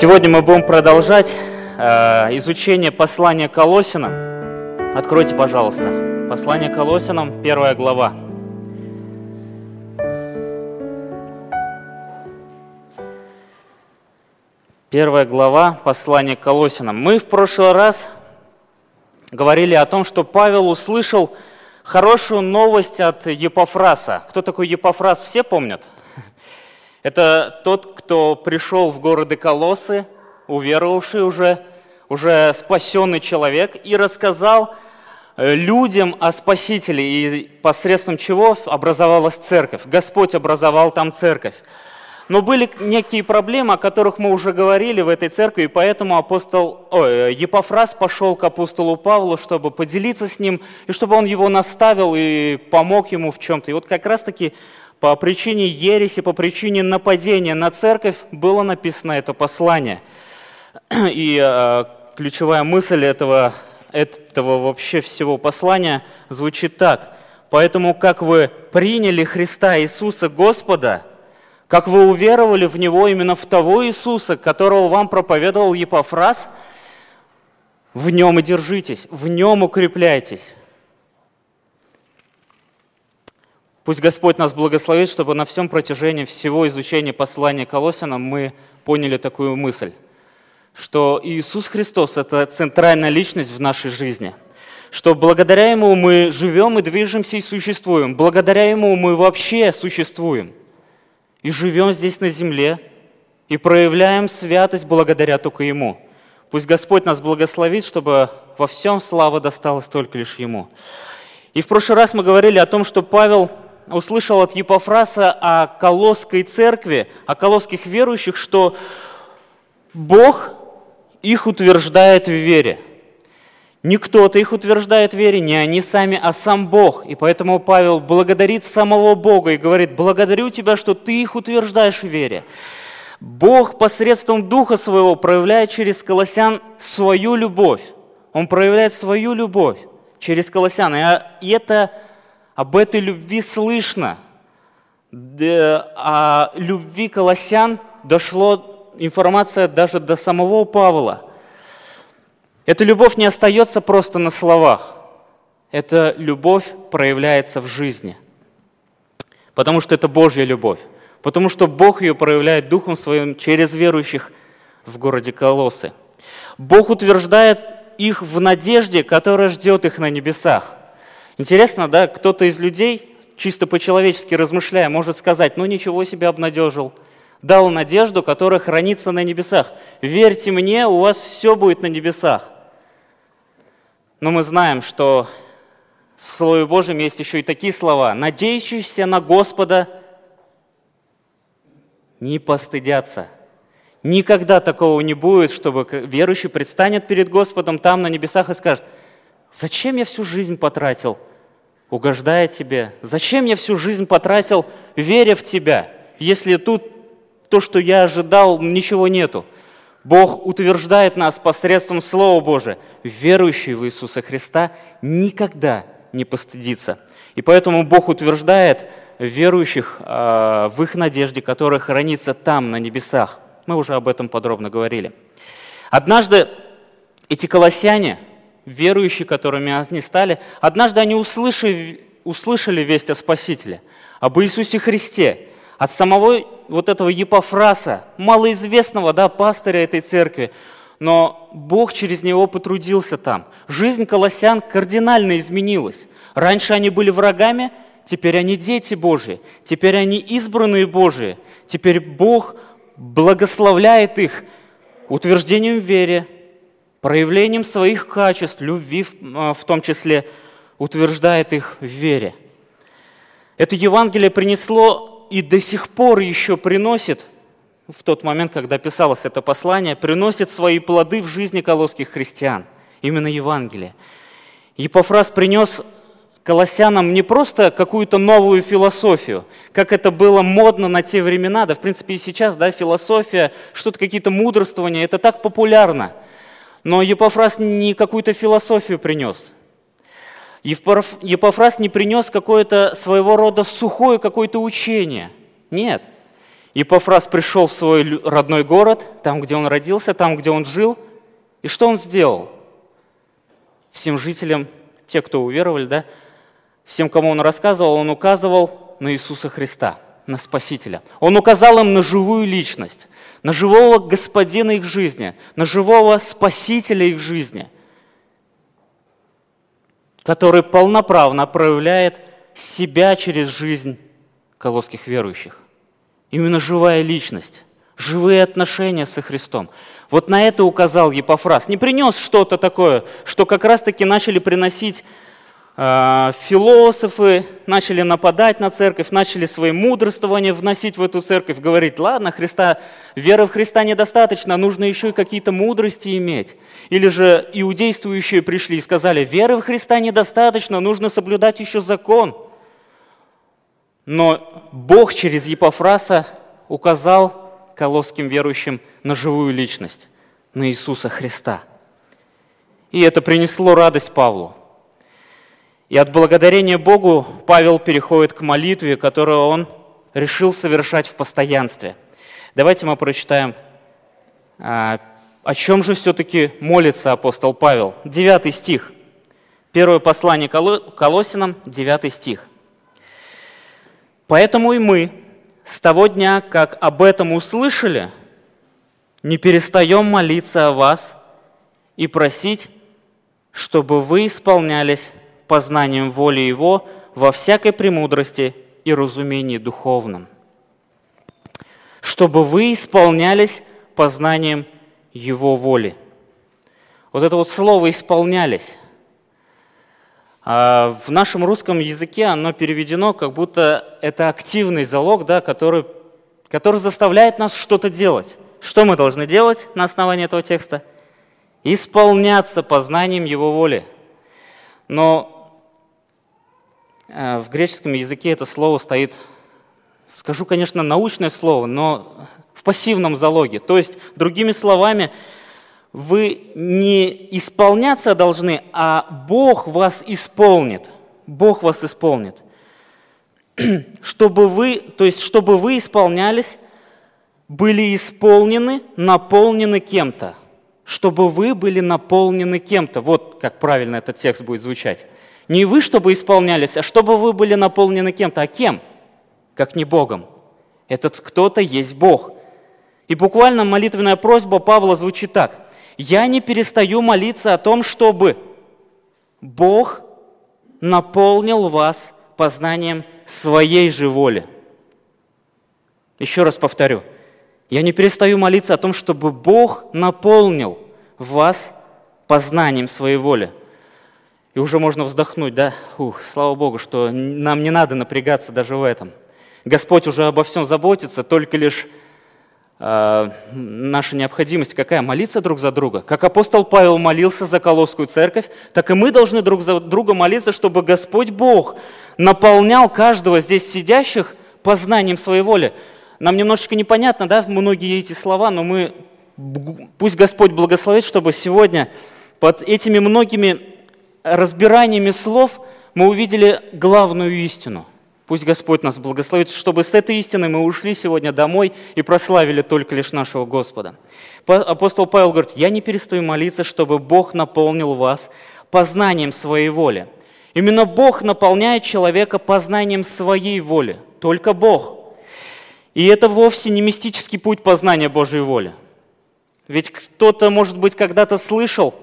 Сегодня мы будем продолжать э, изучение послания Колосинам. Откройте, пожалуйста, послание Колосинам, первая глава. Первая глава послания Колосинам. Мы в прошлый раз говорили о том, что Павел услышал хорошую новость от Епофраса. Кто такой Епофрас, все помнят? Это тот, кто пришел в города Колосы, уверовавший уже, уже спасенный человек, и рассказал э, людям о Спасителе, и посредством чего образовалась церковь. Господь образовал там церковь. Но были некие проблемы, о которых мы уже говорили в этой церкви, и поэтому апостол, ой, Епофраз пошел к апостолу Павлу, чтобы поделиться с ним, и чтобы он его наставил и помог ему в чем-то. И вот как раз-таки по причине ереси, по причине нападения на церковь было написано это послание. И э, ключевая мысль этого, этого вообще всего послания звучит так. Поэтому, как вы приняли Христа Иисуса Господа, как вы уверовали в Него именно в того Иисуса, которого вам проповедовал Епофраз, в Нем и держитесь, в Нем укрепляйтесь. Пусть Господь нас благословит, чтобы на всем протяжении всего изучения послания Колосянам мы поняли такую мысль, что Иисус Христос – это центральная личность в нашей жизни, что благодаря Ему мы живем и движемся и существуем, благодаря Ему мы вообще существуем и живем здесь на земле, и проявляем святость благодаря только Ему. Пусть Господь нас благословит, чтобы во всем слава досталась только лишь Ему. И в прошлый раз мы говорили о том, что Павел услышал от Епофраса о Колосской церкви, о колосских верующих, что Бог их утверждает в вере. Не кто-то их утверждает в вере, не они сами, а сам Бог. И поэтому Павел благодарит самого Бога и говорит, благодарю тебя, что ты их утверждаешь в вере. Бог посредством Духа Своего проявляет через колосян свою любовь. Он проявляет свою любовь через колосян. И это об этой любви слышно. О любви колосян дошло информация даже до самого Павла. Эта любовь не остается просто на словах. Эта любовь проявляется в жизни. Потому что это Божья любовь. Потому что Бог ее проявляет Духом Своим через верующих в городе Колосы. Бог утверждает их в надежде, которая ждет их на небесах. Интересно, да, кто-то из людей, чисто по-человечески размышляя, может сказать, ну ничего себе обнадежил, дал надежду, которая хранится на небесах. Верьте мне, у вас все будет на небесах. Но мы знаем, что в Слове Божьем есть еще и такие слова. Надеющиеся на Господа не постыдятся. Никогда такого не будет, чтобы верующий предстанет перед Господом там на небесах и скажет, зачем я всю жизнь потратил – угождая Тебе? Зачем я всю жизнь потратил, веря в Тебя, если тут то, что я ожидал, ничего нету? Бог утверждает нас посредством Слова Божия. Верующий в Иисуса Христа никогда не постыдится. И поэтому Бог утверждает верующих э, в их надежде, которая хранится там, на небесах. Мы уже об этом подробно говорили. Однажды эти колоссяне – верующие, которыми они стали, однажды они услышали, услышали весть о Спасителе, об Иисусе Христе, от самого вот этого Епофраса, малоизвестного да, пастыря этой церкви, но Бог через него потрудился там. Жизнь колоссян кардинально изменилась. Раньше они были врагами, теперь они дети Божьи, теперь они избранные Божьи, теперь Бог благословляет их утверждением в вере, проявлением своих качеств, любви в а, том числе, утверждает их в вере. Это Евангелие принесло и до сих пор еще приносит, в тот момент, когда писалось это послание, приносит свои плоды в жизни колосских христиан. Именно Евангелие. Епофраз принес колоссянам не просто какую-то новую философию, как это было модно на те времена, да в принципе и сейчас, да, философия, что-то какие-то мудрствования, это так популярно – но Епофраз не какую-то философию принес. Епофраз не принес какое-то своего рода сухое какое-то учение. Нет. Епофраз пришел в свой родной город, там, где он родился, там, где он жил. И что он сделал? Всем жителям, те, кто уверовали, да, всем, кому он рассказывал, он указывал на Иисуса Христа, на Спасителя. Он указал им на живую личность, на живого Господина их жизни, на живого Спасителя их жизни, который полноправно проявляет себя через жизнь колосских верующих. Именно живая личность, живые отношения со Христом. Вот на это указал Епофраз. Не принес что-то такое, что как раз-таки начали приносить философы, начали нападать на церковь, начали свои мудрствования вносить в эту церковь, говорить, ладно, Христа, веры в Христа недостаточно, нужно еще и какие-то мудрости иметь. Или же иудействующие пришли и сказали, веры в Христа недостаточно, нужно соблюдать еще закон – но Бог через Епофраса указал колосским верующим на живую личность, на Иисуса Христа. И это принесло радость Павлу. И от благодарения Богу Павел переходит к молитве, которую он решил совершать в постоянстве. Давайте мы прочитаем, а, о чем же все-таки молится апостол Павел. Девятый стих. Первое послание Колосинам, девятый стих. Поэтому и мы с того дня, как об этом услышали, не перестаем молиться о вас и просить, чтобы вы исполнялись познанием воли Его во всякой премудрости и разумении духовном. Чтобы вы исполнялись познанием Его воли. Вот это вот слово «исполнялись», а в нашем русском языке оно переведено, как будто это активный залог, да, который, который заставляет нас что-то делать. Что мы должны делать на основании этого текста? Исполняться познанием Его воли. Но в греческом языке это слово стоит, скажу, конечно, научное слово, но в пассивном залоге. То есть, другими словами, вы не исполняться должны, а Бог вас исполнит. Бог вас исполнит. Чтобы вы, то есть, чтобы вы исполнялись, были исполнены, наполнены кем-то. Чтобы вы были наполнены кем-то. Вот как правильно этот текст будет звучать. Не вы, чтобы исполнялись, а чтобы вы были наполнены кем-то. А кем? Как не Богом. Этот кто-то есть Бог. И буквально молитвенная просьба Павла звучит так – я не перестаю молиться о том, чтобы Бог наполнил вас познанием своей же воли. Еще раз повторю. Я не перестаю молиться о том, чтобы Бог наполнил вас познанием своей воли. И уже можно вздохнуть, да? Ух, слава Богу, что нам не надо напрягаться даже в этом. Господь уже обо всем заботится, только лишь Э, наша необходимость какая? Молиться друг за друга. Как апостол Павел молился за Колосскую церковь, так и мы должны друг за друга молиться, чтобы Господь Бог наполнял каждого здесь сидящих познанием своей воли. Нам немножечко непонятно, да, многие эти слова, но мы, пусть Господь благословит, чтобы сегодня под этими многими разбираниями слов мы увидели главную истину. Пусть Господь нас благословит, чтобы с этой истиной мы ушли сегодня домой и прославили только лишь нашего Господа. Апостол Павел говорит, я не перестаю молиться, чтобы Бог наполнил вас познанием своей воли. Именно Бог наполняет человека познанием своей воли. Только Бог. И это вовсе не мистический путь познания Божьей воли. Ведь кто-то, может быть, когда-то слышал,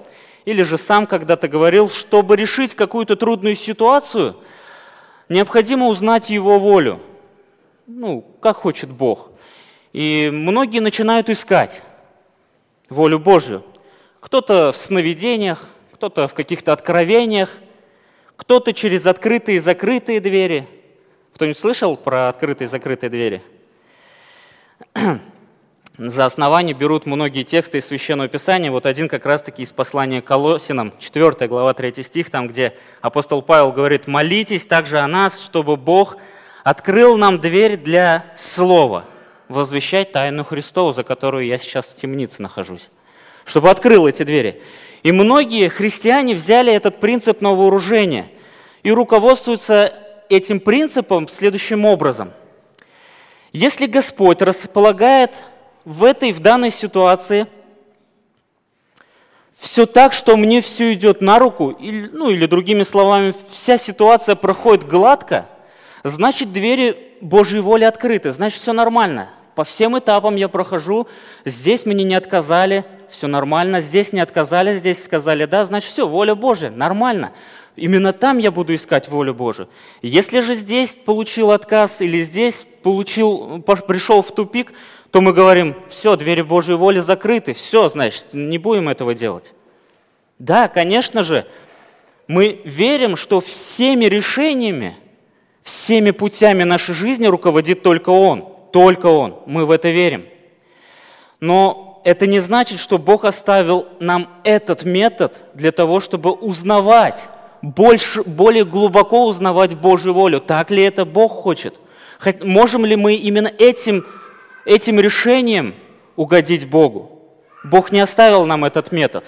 или же сам когда-то говорил, чтобы решить какую-то трудную ситуацию – необходимо узнать Его волю. Ну, как хочет Бог. И многие начинают искать волю Божию. Кто-то в сновидениях, кто-то в каких-то откровениях, кто-то через открытые и закрытые двери. Кто-нибудь слышал про открытые и закрытые двери? За основание берут многие тексты из Священного Писания. Вот один как раз-таки из послания Колосинам, 4 глава, 3 стих, там, где апостол Павел говорит, «Молитесь также о нас, чтобы Бог открыл нам дверь для слова, возвещать тайну Христову, за которую я сейчас в темнице нахожусь». Чтобы открыл эти двери. И многие христиане взяли этот принцип на вооружение и руководствуются этим принципом следующим образом. Если Господь располагает в этой, в данной ситуации все так, что мне все идет на руку, или, ну или другими словами, вся ситуация проходит гладко, значит двери Божьей воли открыты, значит все нормально. По всем этапам я прохожу, здесь мне не отказали, все нормально, здесь не отказали, здесь сказали да, значит все, воля Божья, нормально. Именно там я буду искать волю Божию. Если же здесь получил отказ или здесь получил, пришел в тупик, то мы говорим, все, двери Божьей воли закрыты, все, значит, не будем этого делать. Да, конечно же, мы верим, что всеми решениями, всеми путями нашей жизни руководит только Он, только Он. Мы в это верим. Но это не значит, что Бог оставил нам этот метод для того, чтобы узнавать больше, более глубоко узнавать Божью волю. Так ли это Бог хочет? Можем ли мы именно этим, этим решением угодить Богу? Бог не оставил нам этот метод.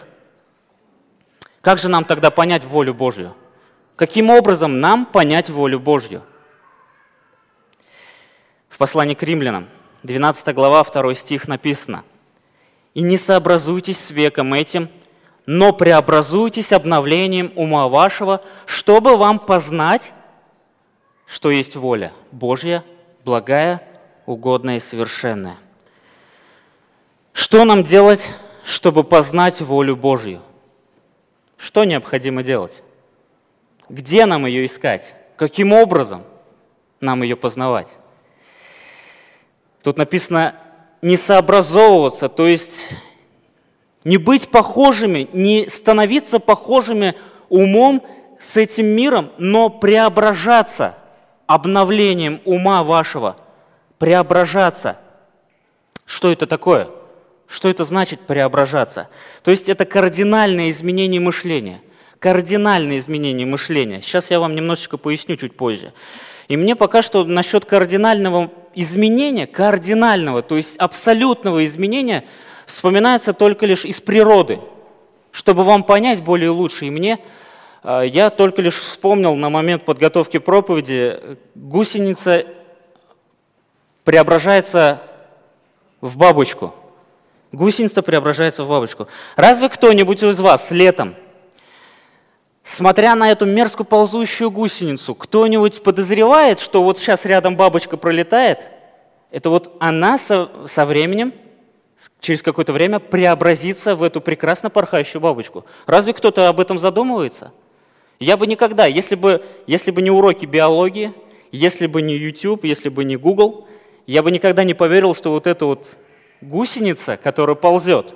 Как же нам тогда понять волю Божью? Каким образом нам понять волю Божью? В послании к римлянам, 12 глава, 2 стих написано. «И не сообразуйтесь с веком этим, но преобразуйтесь обновлением ума вашего, чтобы вам познать, что есть воля Божья, благая, угодная и совершенная. Что нам делать, чтобы познать волю Божью? Что необходимо делать? Где нам ее искать? Каким образом нам ее познавать? Тут написано не сообразовываться, то есть не быть похожими, не становиться похожими умом с этим миром, но преображаться обновлением ума вашего, преображаться. Что это такое? Что это значит преображаться? То есть это кардинальное изменение мышления. Кардинальное изменение мышления. Сейчас я вам немножечко поясню чуть позже. И мне пока что насчет кардинального изменения, кардинального, то есть абсолютного изменения – вспоминается только лишь из природы. Чтобы вам понять более лучше и мне, э, я только лишь вспомнил на момент подготовки проповеди, гусеница преображается в бабочку. Гусеница преображается в бабочку. Разве кто-нибудь из вас летом, смотря на эту мерзко ползущую гусеницу, кто-нибудь подозревает, что вот сейчас рядом бабочка пролетает? Это вот она со, со временем через какое-то время преобразиться в эту прекрасно порхающую бабочку. Разве кто-то об этом задумывается? Я бы никогда, если бы, если бы не уроки биологии, если бы не YouTube, если бы не Google, я бы никогда не поверил, что вот эта вот гусеница, которая ползет,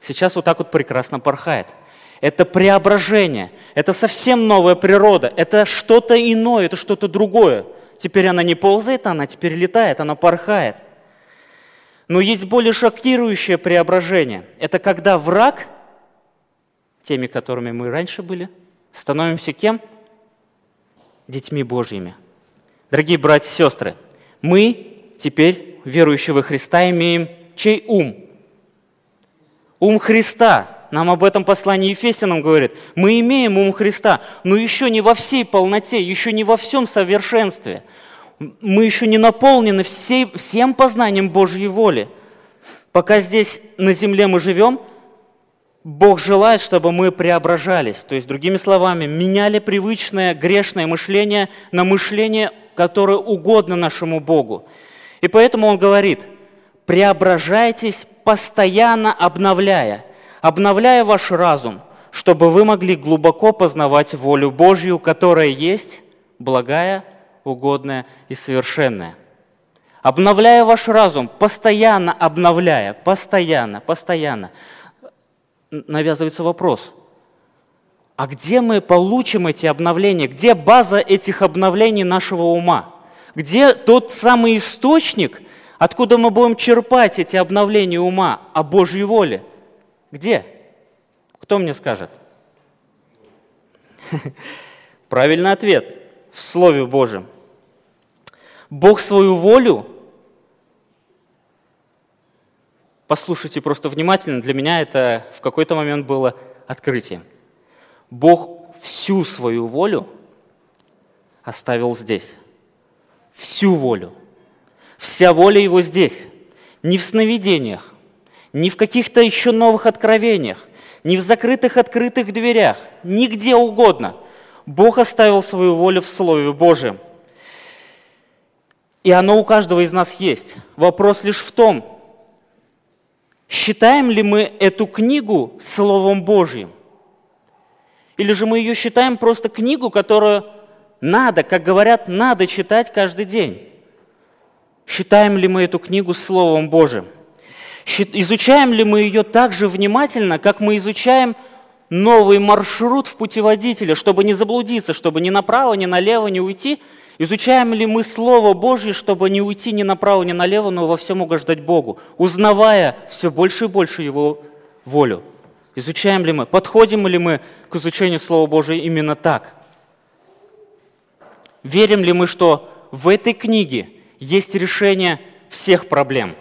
сейчас вот так вот прекрасно порхает. Это преображение, это совсем новая природа, это что-то иное, это что-то другое. Теперь она не ползает, она теперь летает, она порхает – но есть более шокирующее преображение. Это когда враг, теми, которыми мы раньше были, становимся кем? Детьми Божьими. Дорогие братья и сестры, мы теперь, верующие во Христа, имеем чей ум? Ум Христа. Нам об этом послание Ефесянам говорит. Мы имеем ум Христа, но еще не во всей полноте, еще не во всем совершенстве – мы еще не наполнены всей, всем познанием Божьей воли. Пока здесь на земле мы живем, Бог желает, чтобы мы преображались. То есть, другими словами, меняли привычное грешное мышление на мышление, которое угодно нашему Богу. И поэтому Он говорит, преображайтесь, постоянно обновляя, обновляя ваш разум, чтобы вы могли глубоко познавать волю Божью, которая есть благая, угодное и совершенное. Обновляя ваш разум, постоянно обновляя, постоянно, постоянно, навязывается вопрос, а где мы получим эти обновления? Где база этих обновлений нашего ума? Где тот самый источник, откуда мы будем черпать эти обновления ума о Божьей воле? Где? Кто мне скажет? Правильный ответ в Слове Божьем. Бог свою волю, послушайте просто внимательно, для меня это в какой-то момент было открытием. Бог всю свою волю оставил здесь. Всю волю. Вся воля Его здесь, не в сновидениях, не в каких-то еще новых откровениях, не в закрытых открытых дверях, нигде угодно. Бог оставил свою волю в Слове Божьем. И оно у каждого из нас есть. Вопрос лишь в том, считаем ли мы эту книгу Словом Божьим? Или же мы ее считаем просто книгу, которую надо, как говорят, надо читать каждый день? Считаем ли мы эту книгу Словом Божьим? Изучаем ли мы ее так же внимательно, как мы изучаем новый маршрут в путеводителе, чтобы не заблудиться, чтобы ни направо, ни налево не уйти? Изучаем ли мы Слово Божье, чтобы не уйти ни направо, ни налево, но во всем угождать Богу, узнавая все больше и больше Его волю? Изучаем ли мы, подходим ли мы к изучению Слова Божьего именно так? Верим ли мы, что в этой книге есть решение всех проблем?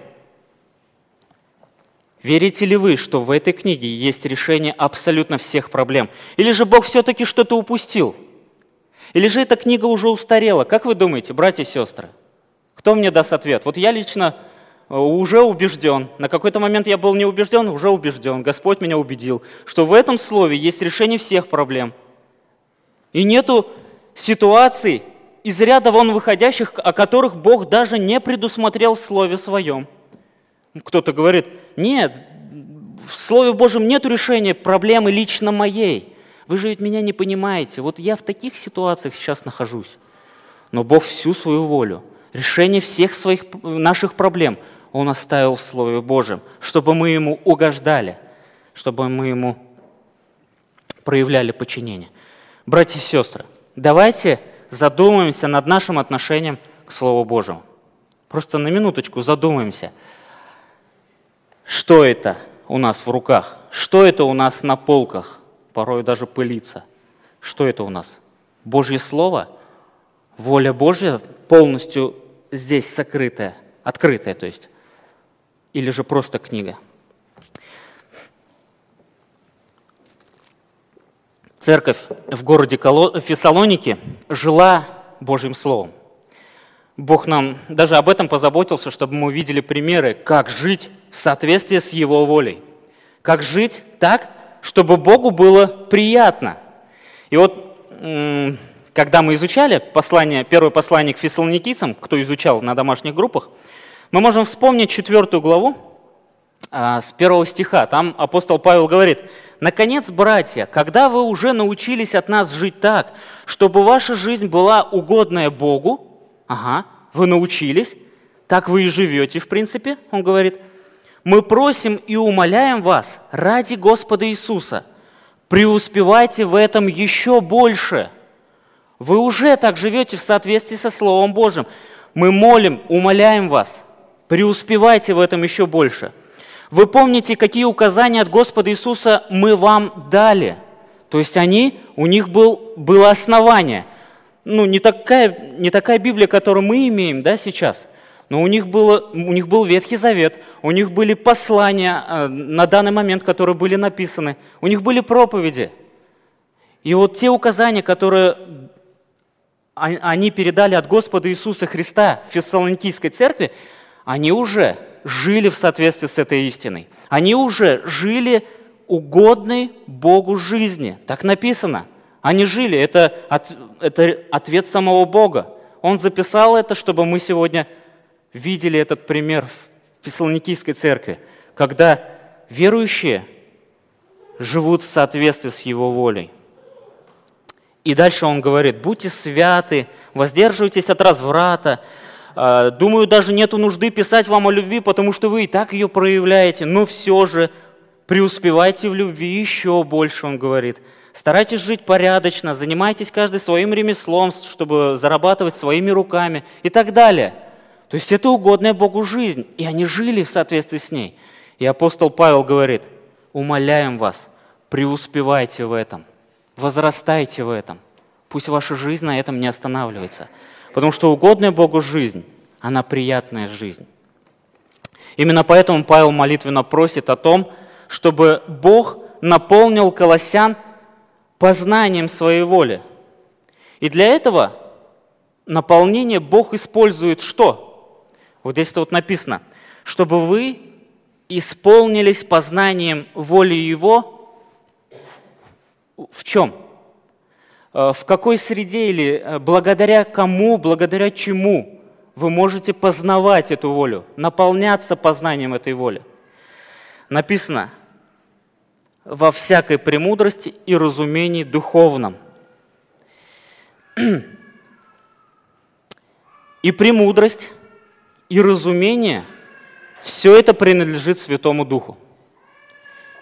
Верите ли вы, что в этой книге есть решение абсолютно всех проблем? Или же Бог все-таки что-то упустил? Или же эта книга уже устарела? Как вы думаете, братья и сестры? Кто мне даст ответ? Вот я лично э, уже убежден. На какой-то момент я был не убежден, уже убежден. Господь меня убедил, что в этом слове есть решение всех проблем. И нету ситуаций из ряда вон выходящих, о которых Бог даже не предусмотрел в Слове Своем. Кто-то говорит, нет, в Слове Божьем нет решения проблемы лично моей. Вы же ведь меня не понимаете. Вот я в таких ситуациях сейчас нахожусь. Но Бог всю свою волю, решение всех своих наших проблем Он оставил в Слове Божьем, чтобы мы Ему угождали, чтобы мы Ему проявляли подчинение. Братья и сестры, давайте задумаемся над нашим отношением к Слову Божьему. Просто на минуточку задумаемся – что это у нас в руках? Что это у нас на полках? Порой даже пылится. Что это у нас? Божье Слово? Воля Божья полностью здесь сокрытая, открытая, то есть? Или же просто книга? Церковь в городе Фессалоники жила Божьим Словом. Бог нам даже об этом позаботился, чтобы мы увидели примеры, как жить в соответствии с Его волей. Как жить так, чтобы Богу было приятно. И вот, когда мы изучали послание, первое послание к фессалоникийцам, кто изучал на домашних группах, мы можем вспомнить четвертую главу с первого стиха. Там апостол Павел говорит, «Наконец, братья, когда вы уже научились от нас жить так, чтобы ваша жизнь была угодная Богу, Ага, вы научились, так вы и живете, в принципе, он говорит. Мы просим и умоляем вас ради Господа Иисуса, преуспевайте в этом еще больше. Вы уже так живете в соответствии со Словом Божьим. Мы молим, умоляем вас, преуспевайте в этом еще больше. Вы помните, какие указания от Господа Иисуса мы вам дали? То есть они, у них был, было основание – ну, не такая, не такая Библия, которую мы имеем да, сейчас, но у них, было, у них был Ветхий Завет, у них были послания э, на данный момент, которые были написаны, у них были проповеди. И вот те указания, которые они передали от Господа Иисуса Христа в Фессалоникийской церкви, они уже жили в соответствии с этой истиной. Они уже жили угодной Богу жизни. Так написано. Они жили, это, от, это ответ самого Бога. Он записал это, чтобы мы сегодня видели этот пример в Фессалоникийской церкви, когда верующие живут в соответствии с Его волей. И дальше он говорит, будьте святы, воздерживайтесь от разврата. А, думаю, даже нету нужды писать вам о любви, потому что вы и так ее проявляете, но все же преуспевайте в любви еще больше, он говорит – Старайтесь жить порядочно, занимайтесь каждый своим ремеслом, чтобы зарабатывать своими руками и так далее. То есть это угодная Богу жизнь, и они жили в соответствии с ней. И апостол Павел говорит, умоляем вас, преуспевайте в этом, возрастайте в этом. Пусть ваша жизнь на этом не останавливается. Потому что угодная Богу жизнь, она приятная жизнь. Именно поэтому Павел молитвенно просит о том, чтобы Бог наполнил колоссян – познанием своей воли. И для этого наполнение Бог использует что? Вот здесь вот написано, чтобы вы исполнились познанием воли Его в чем? Э, в какой среде или э, благодаря кому, благодаря чему вы можете познавать эту волю, наполняться познанием этой воли? Написано, во всякой премудрости и разумении духовном. И премудрость, и разумение – все это принадлежит Святому Духу.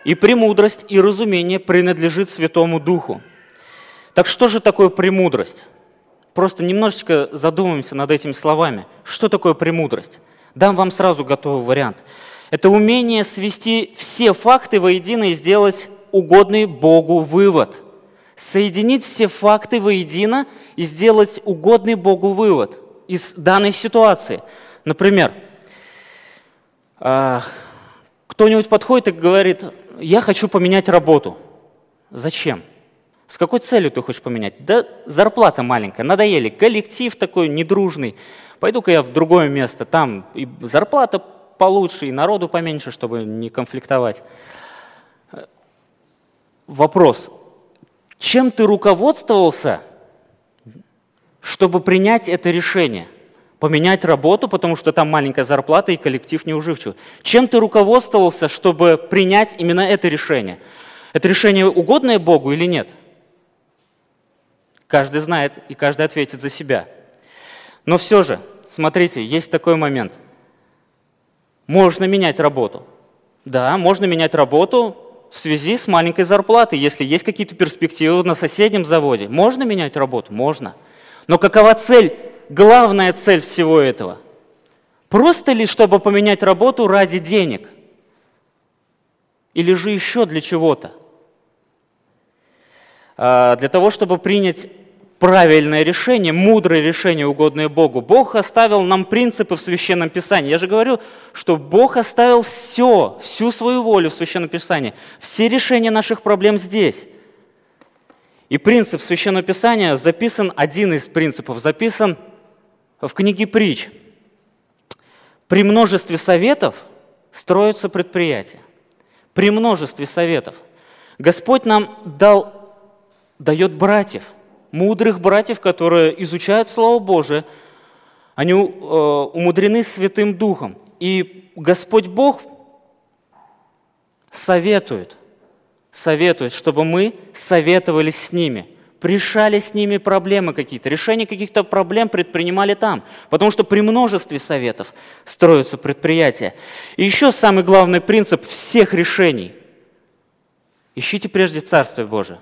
И премудрость, и разумение принадлежит Святому Духу. Так что же такое премудрость? Просто немножечко задумаемся над этими словами. Что такое премудрость? Дам вам сразу готовый вариант. Это умение свести все факты воедино и сделать угодный Богу вывод. Соединить все факты воедино и сделать угодный Богу вывод из данной ситуации. Например, а, кто-нибудь подходит и говорит, я хочу поменять работу. Зачем? С какой целью ты хочешь поменять? Да зарплата маленькая, надоели, коллектив такой недружный. Пойду-ка я в другое место, там и зарплата получше, и народу поменьше, чтобы не конфликтовать. Вопрос. Чем ты руководствовался, чтобы принять это решение? Поменять работу, потому что там маленькая зарплата и коллектив неуживчивый. Чем ты руководствовался, чтобы принять именно это решение? Это решение угодное Богу или нет? Каждый знает и каждый ответит за себя. Но все же, смотрите, есть такой момент – можно менять работу. Да, можно менять работу в связи с маленькой зарплатой, если есть какие-то перспективы на соседнем заводе. Можно менять работу? Можно. Но какова цель, главная цель всего этого? Просто ли, чтобы поменять работу ради денег? Или же еще для чего-то? А, для того, чтобы принять правильное решение, мудрое решение, угодное Богу. Бог оставил нам принципы в Священном Писании. Я же говорю, что Бог оставил все, всю свою волю в Священном Писании. Все решения наших проблем здесь. И принцип Священного Писания записан, один из принципов записан в книге притч. При множестве советов строятся предприятия. При множестве советов. Господь нам дал, дает братьев – мудрых братьев, которые изучают Слово Божие, они э, умудрены Святым Духом. И Господь Бог советует, советует, чтобы мы советовались с ними, решали с ними проблемы какие-то, решение каких-то проблем предпринимали там, потому что при множестве советов строятся предприятия. И еще самый главный принцип всех решений – ищите прежде Царствие Божие.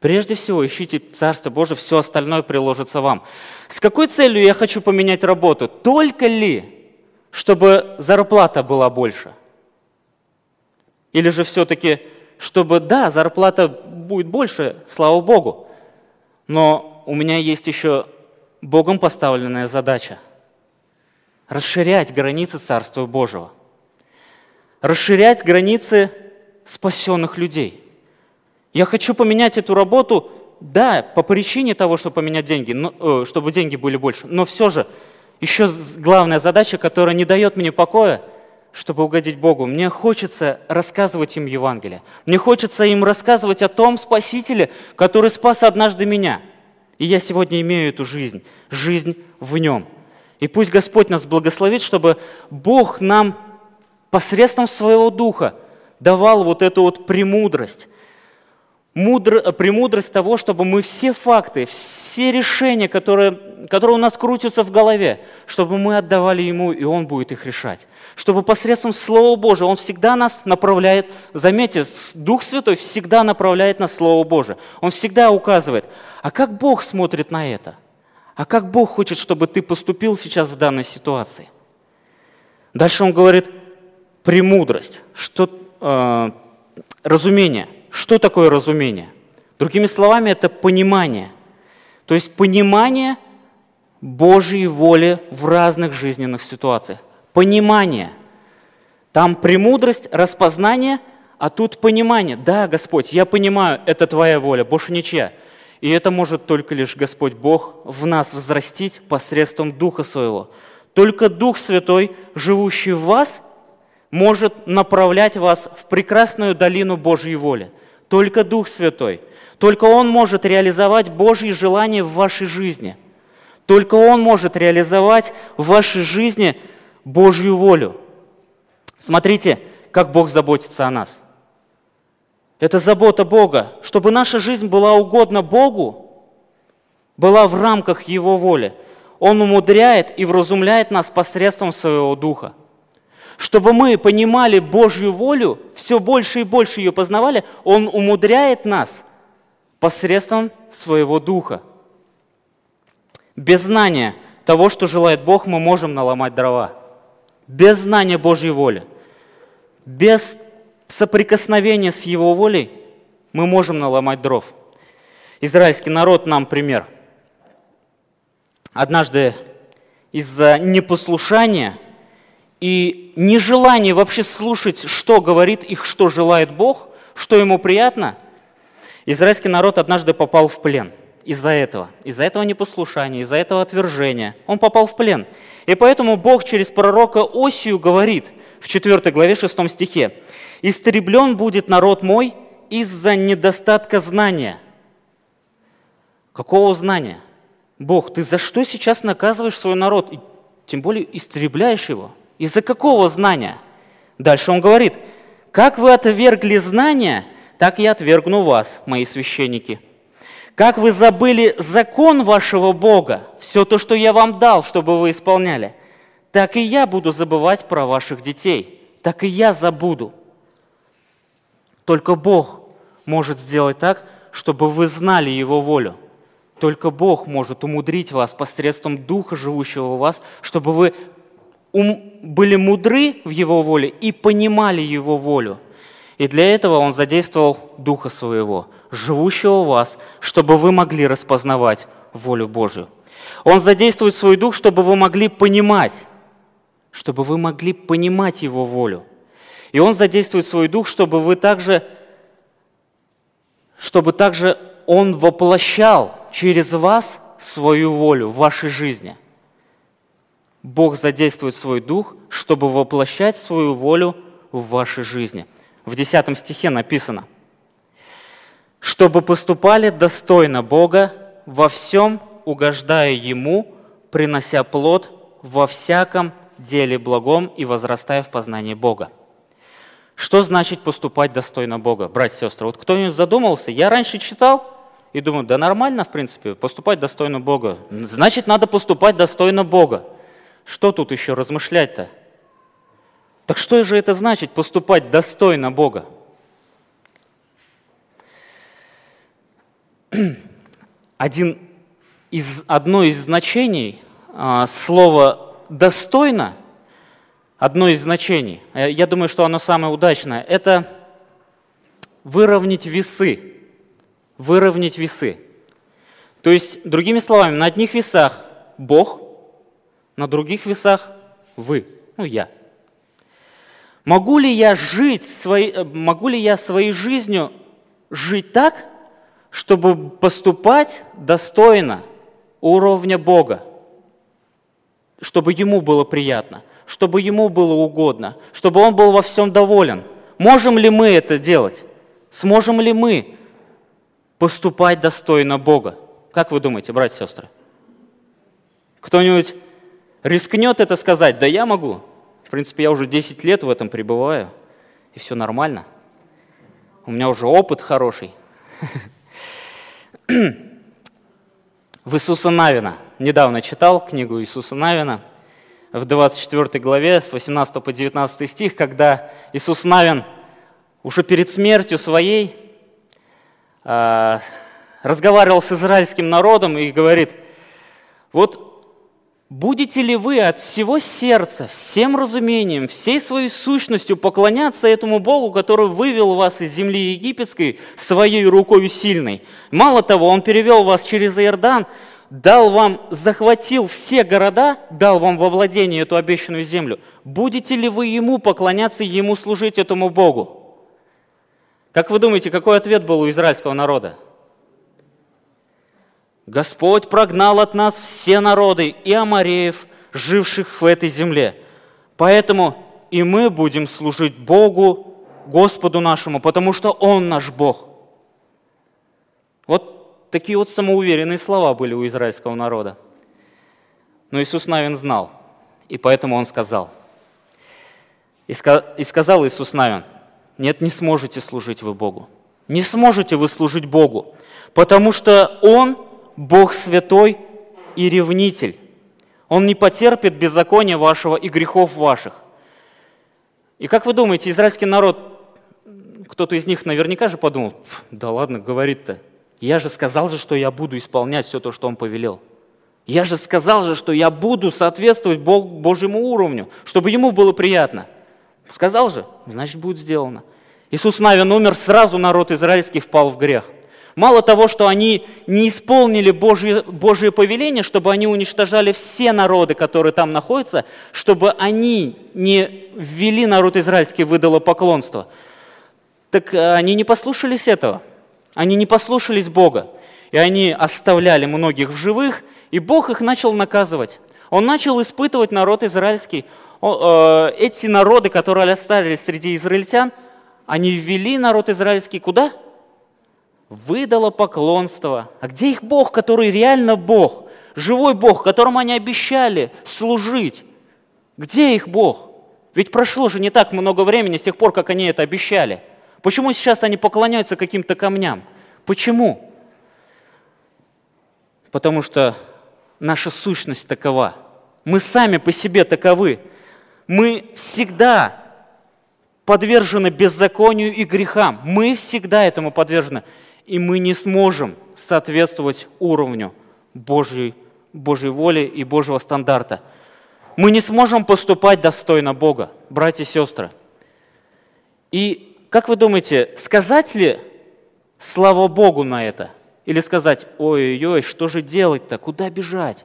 Прежде всего, ищите Царство Божие, все остальное приложится вам. С какой целью я хочу поменять работу? Только ли, чтобы зарплата была больше? Или же все-таки, чтобы, да, зарплата будет больше, слава Богу, но у меня есть еще Богом поставленная задача – расширять границы Царства Божьего, расширять границы спасенных людей – я хочу поменять эту работу, да, по причине того, чтобы поменять деньги, но, э, чтобы деньги были больше, но все же еще главная задача, которая не дает мне покоя, чтобы угодить Богу. Мне хочется рассказывать им Евангелие. Мне хочется им рассказывать о том Спасителе, который спас однажды меня. И я сегодня имею эту жизнь, жизнь в нем. И пусть Господь нас благословит, чтобы Бог нам посредством своего Духа давал вот эту вот премудрость, мудр, премудрость того, чтобы мы все факты, все решения, которые, которые у нас крутятся в голове, чтобы мы отдавали Ему, и Он будет их решать. Чтобы посредством Слова Божия Он всегда нас направляет, заметьте, Дух Святой всегда направляет на Слово Божие. Он всегда указывает, а как Бог смотрит на это? А как Бог хочет, чтобы ты поступил сейчас в данной ситуации? Дальше он говорит, премудрость, что, э, разумение – что такое разумение? Другими словами, это понимание. То есть понимание Божьей воли в разных жизненных ситуациях. Понимание. Там премудрость, распознание, а тут понимание. Да, Господь, я понимаю, это Твоя воля, больше ничья. И это может только лишь Господь Бог в нас взрастить посредством Духа Своего. Только Дух Святой, живущий в вас, может направлять вас в прекрасную долину Божьей воли. Только Дух Святой. Только Он может реализовать Божьи желания в вашей жизни. Только Он может реализовать в вашей жизни Божью волю. Смотрите, как Бог заботится о нас. Это забота Бога, чтобы наша жизнь была угодна Богу, была в рамках Его воли. Он умудряет и вразумляет нас посредством Своего Духа. Чтобы мы понимали Божью волю, все больше и больше ее познавали, Он умудряет нас посредством Своего Духа. Без знания того, что желает Бог, мы можем наломать дрова. Без знания Божьей воли, без соприкосновения с Его волей мы можем наломать дров. Израильский народ нам пример. Однажды из-за непослушания и нежелания вообще слушать, что говорит их, что желает Бог, что ему приятно, израильский народ однажды попал в плен – из-за этого, из-за этого непослушания, из-за этого отвержения. Он попал в плен. И поэтому Бог через пророка Осию говорит в 4 главе 6 стихе, «Истреблен будет народ мой из-за недостатка знания». Какого знания? Бог, ты за что сейчас наказываешь свой народ? И тем более истребляешь его. Из-за какого знания? Дальше он говорит, «Как вы отвергли знания, так я отвергну вас, мои священники». Как вы забыли закон вашего Бога, все то, что я вам дал, чтобы вы исполняли, так и я буду забывать про ваших детей, так и я забуду. Только Бог может сделать так, чтобы вы знали Его волю. Только Бог может умудрить вас посредством Духа, живущего в вас, чтобы вы были мудры в Его воле и понимали Его волю. И для этого Он задействовал Духа Своего – живущего в вас, чтобы вы могли распознавать волю Божию. Он задействует свой дух, чтобы вы могли понимать, чтобы вы могли понимать Его волю. И Он задействует свой дух, чтобы вы также, чтобы также Он воплощал через вас свою волю в вашей жизни. Бог задействует свой дух, чтобы воплощать свою волю в вашей жизни. В 10 стихе написано – чтобы поступали достойно Бога, во всем угождая Ему, принося плод во всяком деле благом и возрастая в познании Бога. Что значит поступать достойно Бога, братья и сестры? Вот кто-нибудь задумался? Я раньше читал и думаю, да нормально, в принципе, поступать достойно Бога. Значит, надо поступать достойно Бога. Что тут еще размышлять-то? Так что же это значит, поступать достойно Бога? один из, одно из значений а, слова «достойно», одно из значений, э, я думаю, что оно самое удачное, это выровнять весы. Выровнять весы. То есть, другими словами, на одних весах Бог, на других весах вы, ну я. Могу ли я жить, своей, э, могу ли я своей жизнью жить так, чтобы поступать достойно уровня Бога, чтобы Ему было приятно, чтобы Ему было угодно, чтобы Он был во всем доволен. Можем ли мы это делать? Сможем ли мы поступать достойно Бога? Как вы думаете, братья и сестры? Кто-нибудь рискнет это сказать? Да я могу. В принципе, я уже 10 лет в этом пребываю, и все нормально. У меня уже опыт хороший. в Иисуса Навина. Недавно читал книгу Иисуса Навина в 24 главе с 18 по 19 стих, когда Иисус Навин уже перед смертью своей э, разговаривал с израильским народом и говорит, вот Будете ли вы от всего сердца, всем разумением, всей своей сущностью поклоняться этому Богу, который вывел вас из земли египетской своей рукой сильной? Мало того, Он перевел вас через Иордан, дал вам, захватил все города, дал вам во владение эту обещанную землю. Будете ли вы Ему поклоняться, Ему служить этому Богу? Как вы думаете, какой ответ был у израильского народа? Господь прогнал от нас все народы, и амареев, живших в этой земле. Поэтому и мы будем служить Богу, Господу нашему, потому что Он наш Бог. Вот такие вот самоуверенные слова были у израильского народа. Но Иисус Навин знал, и поэтому Он сказал. И сказал Иисус Навин, нет, не сможете служить вы Богу. Не сможете вы служить Богу, потому что Он Бог святой и ревнитель. Он не потерпит беззакония вашего и грехов ваших. И как вы думаете, израильский народ, кто-то из них наверняка же подумал, да ладно, говорит-то, я же сказал же, что я буду исполнять все то, что он повелел. Я же сказал же, что я буду соответствовать Бог, Божьему уровню, чтобы ему было приятно. Сказал же, значит, будет сделано. Иисус Навин умер, сразу народ израильский впал в грех. Мало того, что они не исполнили Божье, Божье повеление, чтобы они уничтожали все народы, которые там находятся, чтобы они не ввели народ израильский в идолопоклонство, так э, они не послушались этого. Они не послушались Бога. И они оставляли многих в живых, и Бог их начал наказывать. Он начал испытывать народ израильский. Э, эти народы, которые остались среди израильтян, они ввели народ израильский куда? Выдало поклонство. А где их Бог, который реально Бог? Живой Бог, которому они обещали служить. Где их Бог? Ведь прошло же не так много времени с тех пор, как они это обещали. Почему сейчас они поклоняются каким-то камням? Почему? Потому что наша сущность такова. Мы сами по себе таковы. Мы всегда подвержены беззаконию и грехам. Мы всегда этому подвержены и мы не сможем соответствовать уровню Божьей, Божьей воли и Божьего стандарта. Мы не сможем поступать достойно Бога, братья и сестры. И как вы думаете, сказать ли слава Богу на это? Или сказать, ой-ой-ой, что же делать-то, куда бежать?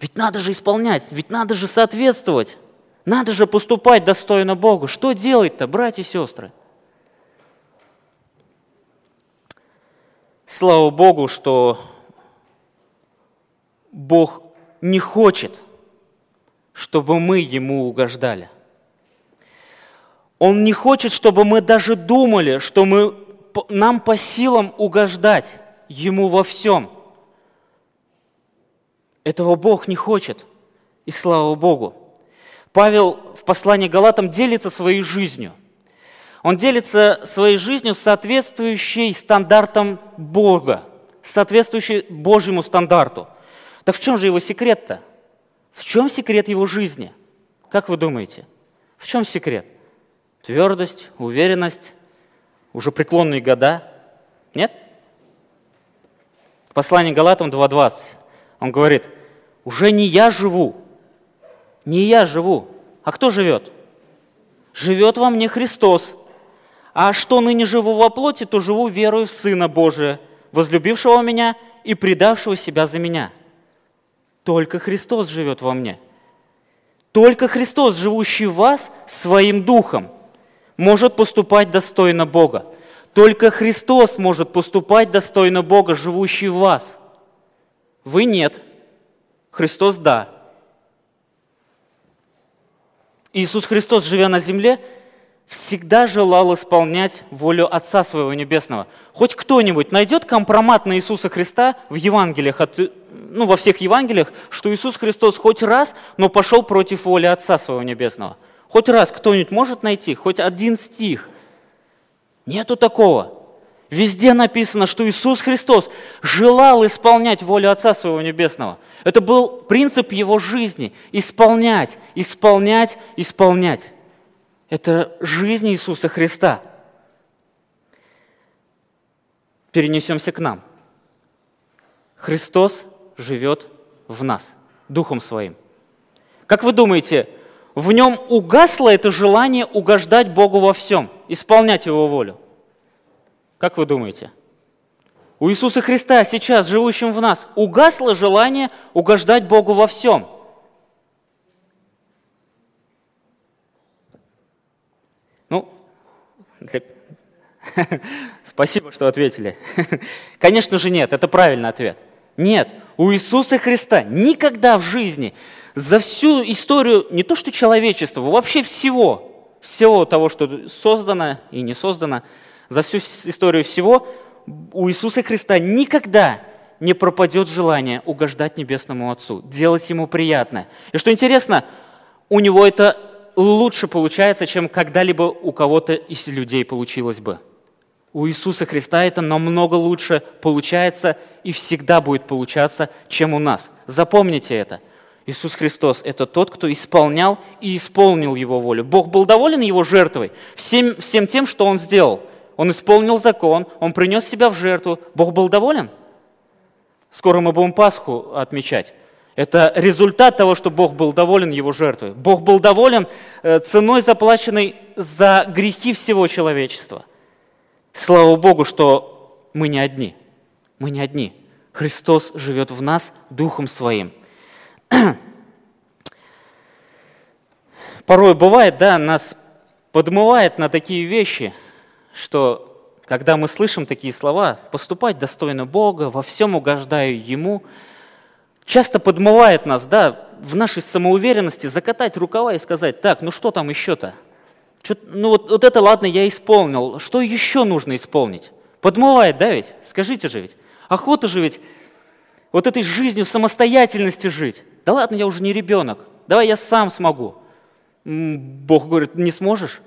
Ведь надо же исполнять, ведь надо же соответствовать, надо же поступать достойно Богу. Что делать-то, братья и сестры? Слава Богу, что Бог не хочет, чтобы мы Ему угождали. Он не хочет, чтобы мы даже думали, что мы, нам по силам угождать Ему во всем. Этого Бог не хочет, и слава Богу. Павел в послании Галатам делится своей жизнью – он делится своей жизнью соответствующей стандартам Бога, соответствующей Божьему стандарту. Так в чем же его секрет-то? В чем секрет его жизни? Как вы думаете? В чем секрет? Твердость, уверенность, уже преклонные года? Нет? Послание Галатам 2.20. Он говорит, уже не я живу, не я живу, а кто живет? Живет во мне Христос, а что ныне живу во плоти, то живу верою в Сына Божия, возлюбившего меня и предавшего себя за меня. Только Христос живет во мне. Только Христос, живущий в вас своим духом, может поступать достойно Бога. Только Христос может поступать достойно Бога, живущий в вас. Вы нет. Христос – да. Иисус Христос, живя на земле, всегда желал исполнять волю Отца Своего Небесного. Хоть кто-нибудь найдет компромат на Иисуса Христа в Евангелиях, ну, во всех Евангелиях, что Иисус Христос хоть раз, но пошел против воли Отца Своего Небесного. Хоть раз кто-нибудь может найти, хоть один стих. Нету такого. Везде написано, что Иисус Христос желал исполнять волю Отца Своего Небесного. Это был принцип Его жизни – исполнять, исполнять, исполнять. Это жизнь Иисуса Христа. Перенесемся к нам. Христос живет в нас, Духом Своим. Как вы думаете, в нем угасло это желание угождать Богу во всем, исполнять Его волю? Как вы думаете? У Иисуса Христа сейчас, живущим в нас, угасло желание угождать Богу во всем – Для... Спасибо, что ответили. Конечно же нет, это правильный ответ. Нет, у Иисуса Христа никогда в жизни, за всю историю не то что человечества, вообще всего, всего того, что создано и не создано, за всю историю всего, у Иисуса Христа никогда не пропадет желание угождать Небесному Отцу, делать Ему приятное. И что интересно, у Него это лучше получается, чем когда-либо у кого-то из людей получилось бы. У Иисуса Христа это намного лучше получается и всегда будет получаться, чем у нас. Запомните это. Иисус Христос – это тот, кто исполнял и исполнил Его волю. Бог был доволен Его жертвой, всем, всем тем, что Он сделал. Он исполнил закон, Он принес себя в жертву. Бог был доволен? Скоро мы будем Пасху отмечать. Это результат того, что Бог был доволен его жертвой. Бог был доволен э, ценой, заплаченной за грехи всего человечества. Слава Богу, что мы не одни. Мы не одни. Христос живет в нас Духом Своим. Порой бывает, да, нас подмывает на такие вещи, что когда мы слышим такие слова, поступать достойно Бога, во всем угождаю Ему, часто подмывает нас, да, в нашей самоуверенности закатать рукава и сказать, так, ну что там еще-то? ну вот, вот это, ладно, я исполнил. Что еще нужно исполнить? Подмывает, да ведь? Скажите же ведь. Охота же ведь вот этой жизнью самостоятельности жить. Да ладно, я уже не ребенок. Давай я сам смогу. Бог говорит, не сможешь?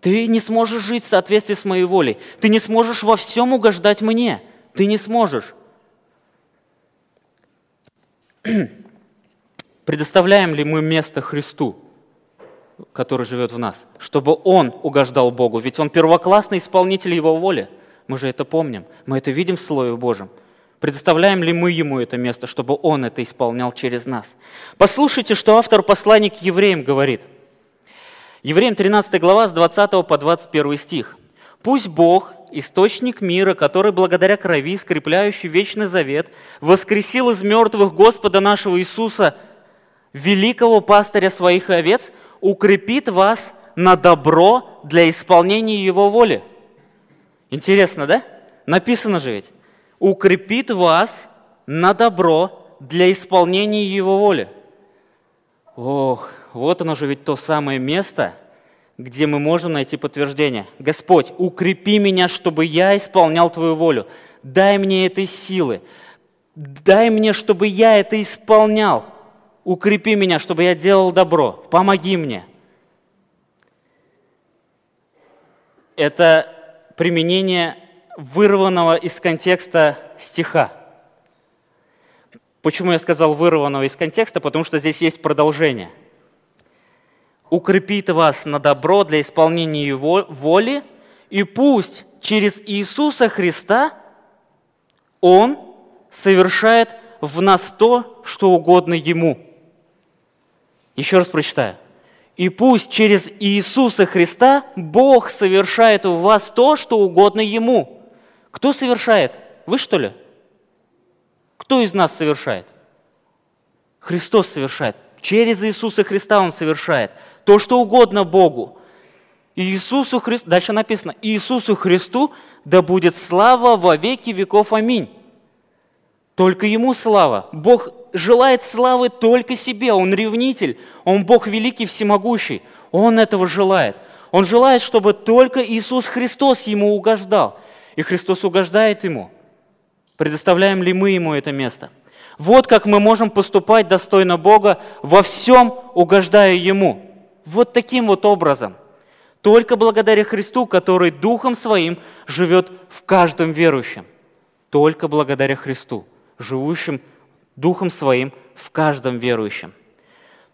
Ты не сможешь жить в соответствии с моей волей. Ты не сможешь во всем угождать мне. Ты не сможешь. Предоставляем ли мы место Христу, который живет в нас, чтобы Он угождал Богу? Ведь Он первоклассный исполнитель Его воли. Мы же это помним. Мы это видим в Слове Божьем. Предоставляем ли мы Ему это место, чтобы Он это исполнял через нас? Послушайте, что автор послания к евреям говорит – Евреям 13 глава с 20 по 21 стих. «Пусть Бог, источник мира, который благодаря крови, скрепляющий вечный завет, воскресил из мертвых Господа нашего Иисуса, великого пастыря своих овец, укрепит вас на добро для исполнения Его воли». Интересно, да? Написано же ведь. «Укрепит вас на добро для исполнения Его воли». Ох, вот оно же ведь то самое место, где мы можем найти подтверждение. Господь, укрепи меня, чтобы я исполнял Твою волю. Дай мне этой силы. Дай мне, чтобы я это исполнял. Укрепи меня, чтобы я делал добро. Помоги мне. Это применение вырванного из контекста стиха. Почему я сказал вырванного из контекста? Потому что здесь есть продолжение – укрепит вас на добро для исполнения Его воли, и пусть через Иисуса Христа Он совершает в нас то, что угодно Ему. Еще раз прочитаю. И пусть через Иисуса Христа Бог совершает в вас то, что угодно Ему. Кто совершает? Вы что ли? Кто из нас совершает? Христос совершает. Через Иисуса Христа Он совершает – то, что угодно Богу. Иисусу Христу, дальше написано, Иисусу Христу да будет слава во веки веков. Аминь. Только Ему слава. Бог желает славы только себе. Он ревнитель. Он Бог великий, всемогущий. Он этого желает. Он желает, чтобы только Иисус Христос Ему угождал. И Христос угождает Ему. Предоставляем ли мы Ему это место? Вот как мы можем поступать достойно Бога, во всем угождая Ему. Вот таким вот образом. Только благодаря Христу, который Духом Своим живет в каждом верующем. Только благодаря Христу, живущим Духом Своим в каждом верующем.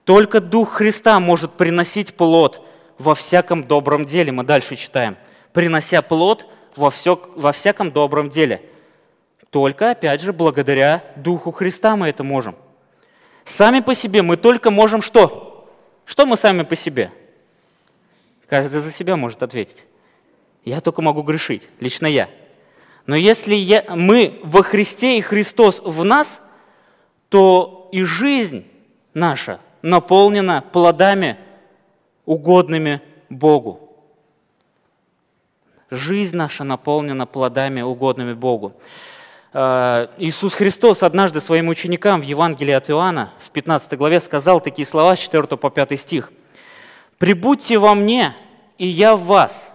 Только Дух Христа может приносить плод во всяком добром деле. Мы дальше читаем. Принося плод во, все, во всяком добром деле. Только, опять же, благодаря Духу Христа мы это можем. Сами по себе мы только можем что? Что мы сами по себе? Каждый за себя может ответить. Я только могу грешить, лично я. Но если я, мы во Христе и Христос в нас, то и жизнь наша наполнена плодами, угодными Богу. Жизнь наша наполнена плодами, угодными Богу. Э, Иисус Христос однажды своим ученикам в Евангелии от Иоанна в 15 главе сказал такие слова с 4 по 5 стих. «Прибудьте во мне, и я в вас».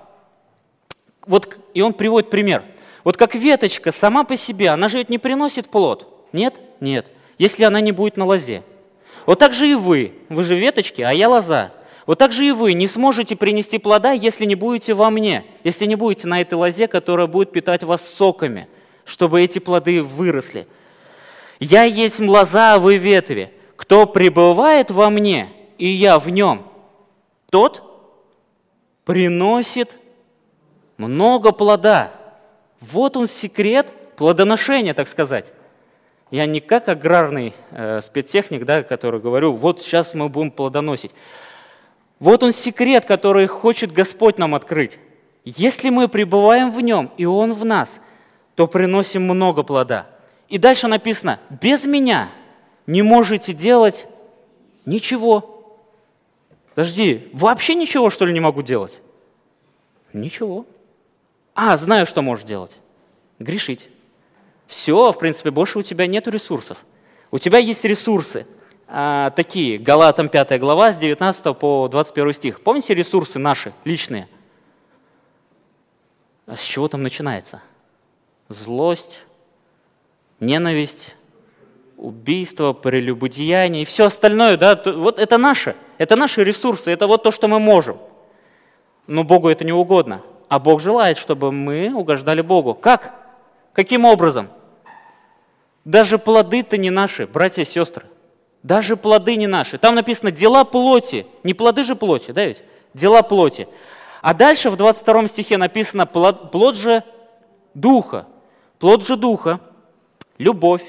Вот, и он приводит пример. Вот как веточка сама по себе, она же ведь не приносит плод. Нет? Нет. Если она не будет на лозе. Вот так же и вы. Вы же веточки, а я лоза. Вот так же и вы не сможете принести плода, если не будете во мне, если не будете на этой лозе, которая будет питать вас соками – чтобы эти плоды выросли. Я есть лоза, а вы ветви. Кто пребывает во мне, и я в нем, тот приносит много плода. Вот он секрет плодоношения, так сказать. Я не как аграрный э, спецтехник, да, который говорю, вот сейчас мы будем плодоносить. Вот он секрет, который хочет Господь нам открыть. Если мы пребываем в нем, и он в нас – то приносим много плода. И дальше написано, без меня не можете делать ничего. Подожди, вообще ничего, что ли, не могу делать? Ничего. А, знаю, что можешь делать. Грешить. Все, в принципе, больше у тебя нет ресурсов. У тебя есть ресурсы а, такие, Галатам 5 глава, с 19 по 21 стих. Помните ресурсы наши, личные? А с чего там начинается? Злость, ненависть, убийство, прелюбодеяние и все остальное, да, вот это наше, это наши ресурсы, это вот то, что мы можем. Но Богу это не угодно. А Бог желает, чтобы мы угождали Богу. Как? Каким образом? Даже плоды-то не наши, братья и сестры. Даже плоды не наши. Там написано «дела плоти». Не плоды же плоти, да ведь? Дела плоти. А дальше в 22 стихе написано «плод, же духа». Плод же Духа – любовь,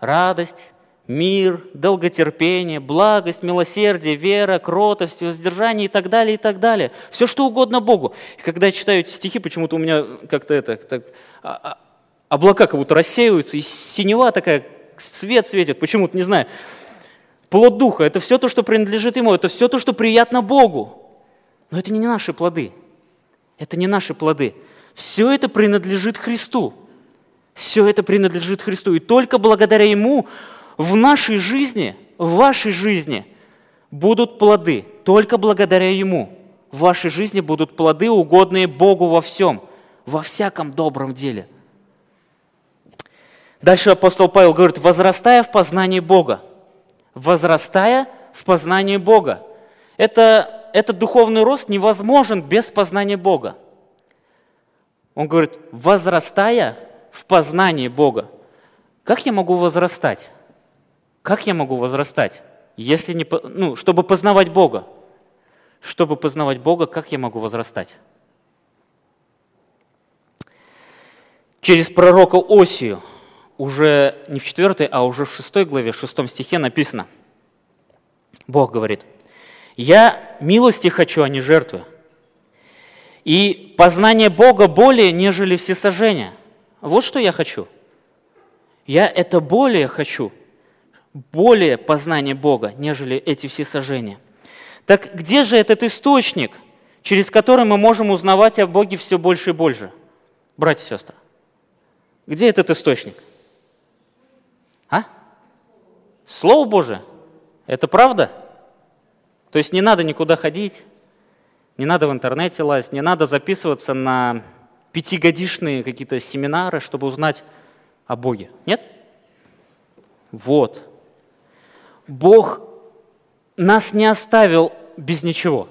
радость, мир, долготерпение, благость, милосердие, вера, кротость, воздержание и так далее, и так далее. Все, что угодно Богу. И когда я читаю эти стихи, почему-то у меня как-то это, так, а, а, облака как будто рассеиваются, и синева такая, свет светит, почему-то, не знаю. Плод Духа – это все то, что принадлежит Ему, это все то, что приятно Богу. Но это не наши плоды. Это не наши плоды. Все это принадлежит Христу. Все это принадлежит Христу. И только благодаря Ему в нашей жизни, в вашей жизни будут плоды. Только благодаря Ему в вашей жизни будут плоды, угодные Богу во всем, во всяком добром деле. Дальше апостол Павел говорит, возрастая в познании Бога. Возрастая в познании Бога. Это, этот духовный рост невозможен без познания Бога. Он говорит, возрастая в познании Бога. Как я могу возрастать? Как я могу возрастать, если не, ну, чтобы познавать Бога? Чтобы познавать Бога, как я могу возрастать? Через пророка Осию, уже не в четвертой, а уже в шестой главе, в шестом стихе написано, Бог говорит, «Я милости хочу, а не жертвы, и познание Бога более, нежели все сожжения». Вот что я хочу. Я это более хочу, более познание Бога, нежели эти все сожжения. Так где же этот источник, через который мы можем узнавать о Боге все больше и больше? Братья и сестры, где этот источник? А? Слово Божие. Это правда? То есть не надо никуда ходить, не надо в интернете лазить, не надо записываться на пятигодичные какие-то семинары, чтобы узнать о Боге. Нет? Вот. Бог нас не оставил без ничего.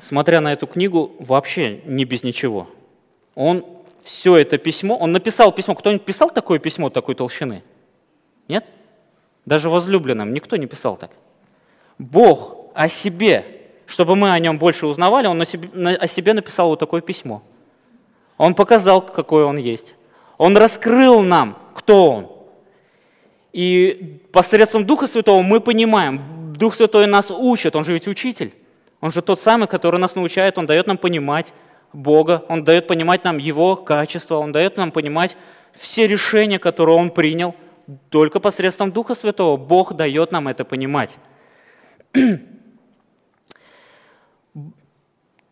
Смотря на эту книгу, вообще не без ничего. Он все это письмо, он написал письмо. Кто-нибудь писал такое письмо такой толщины? Нет? Даже возлюбленным никто не писал так. Бог о себе чтобы мы о нем больше узнавали, он о себе написал вот такое письмо. Он показал, какой он есть. Он раскрыл нам, кто он. И посредством Духа Святого мы понимаем, Дух Святой нас учит, он же ведь учитель. Он же тот самый, который нас научает, он дает нам понимать Бога, он дает понимать нам Его качество, он дает нам понимать все решения, которые он принял. Только посредством Духа Святого Бог дает нам это понимать.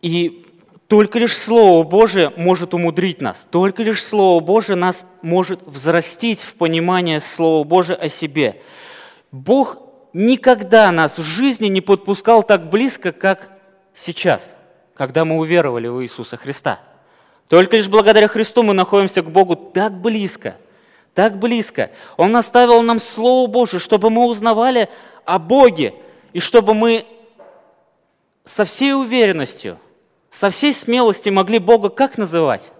И Только лишь Слово Божие может умудрить нас. Только лишь Слово Божие нас может взрастить в понимание Слова Божия о себе. Бог никогда нас в жизни не подпускал так близко, как сейчас, когда мы уверовали в Иисуса Христа. Только лишь благодаря Христу мы находимся к Богу так близко, так близко. Он оставил нам Слово Божие, чтобы мы узнавали о Боге, и чтобы мы со всей уверенностью, со всей смелостью могли Бога как называть?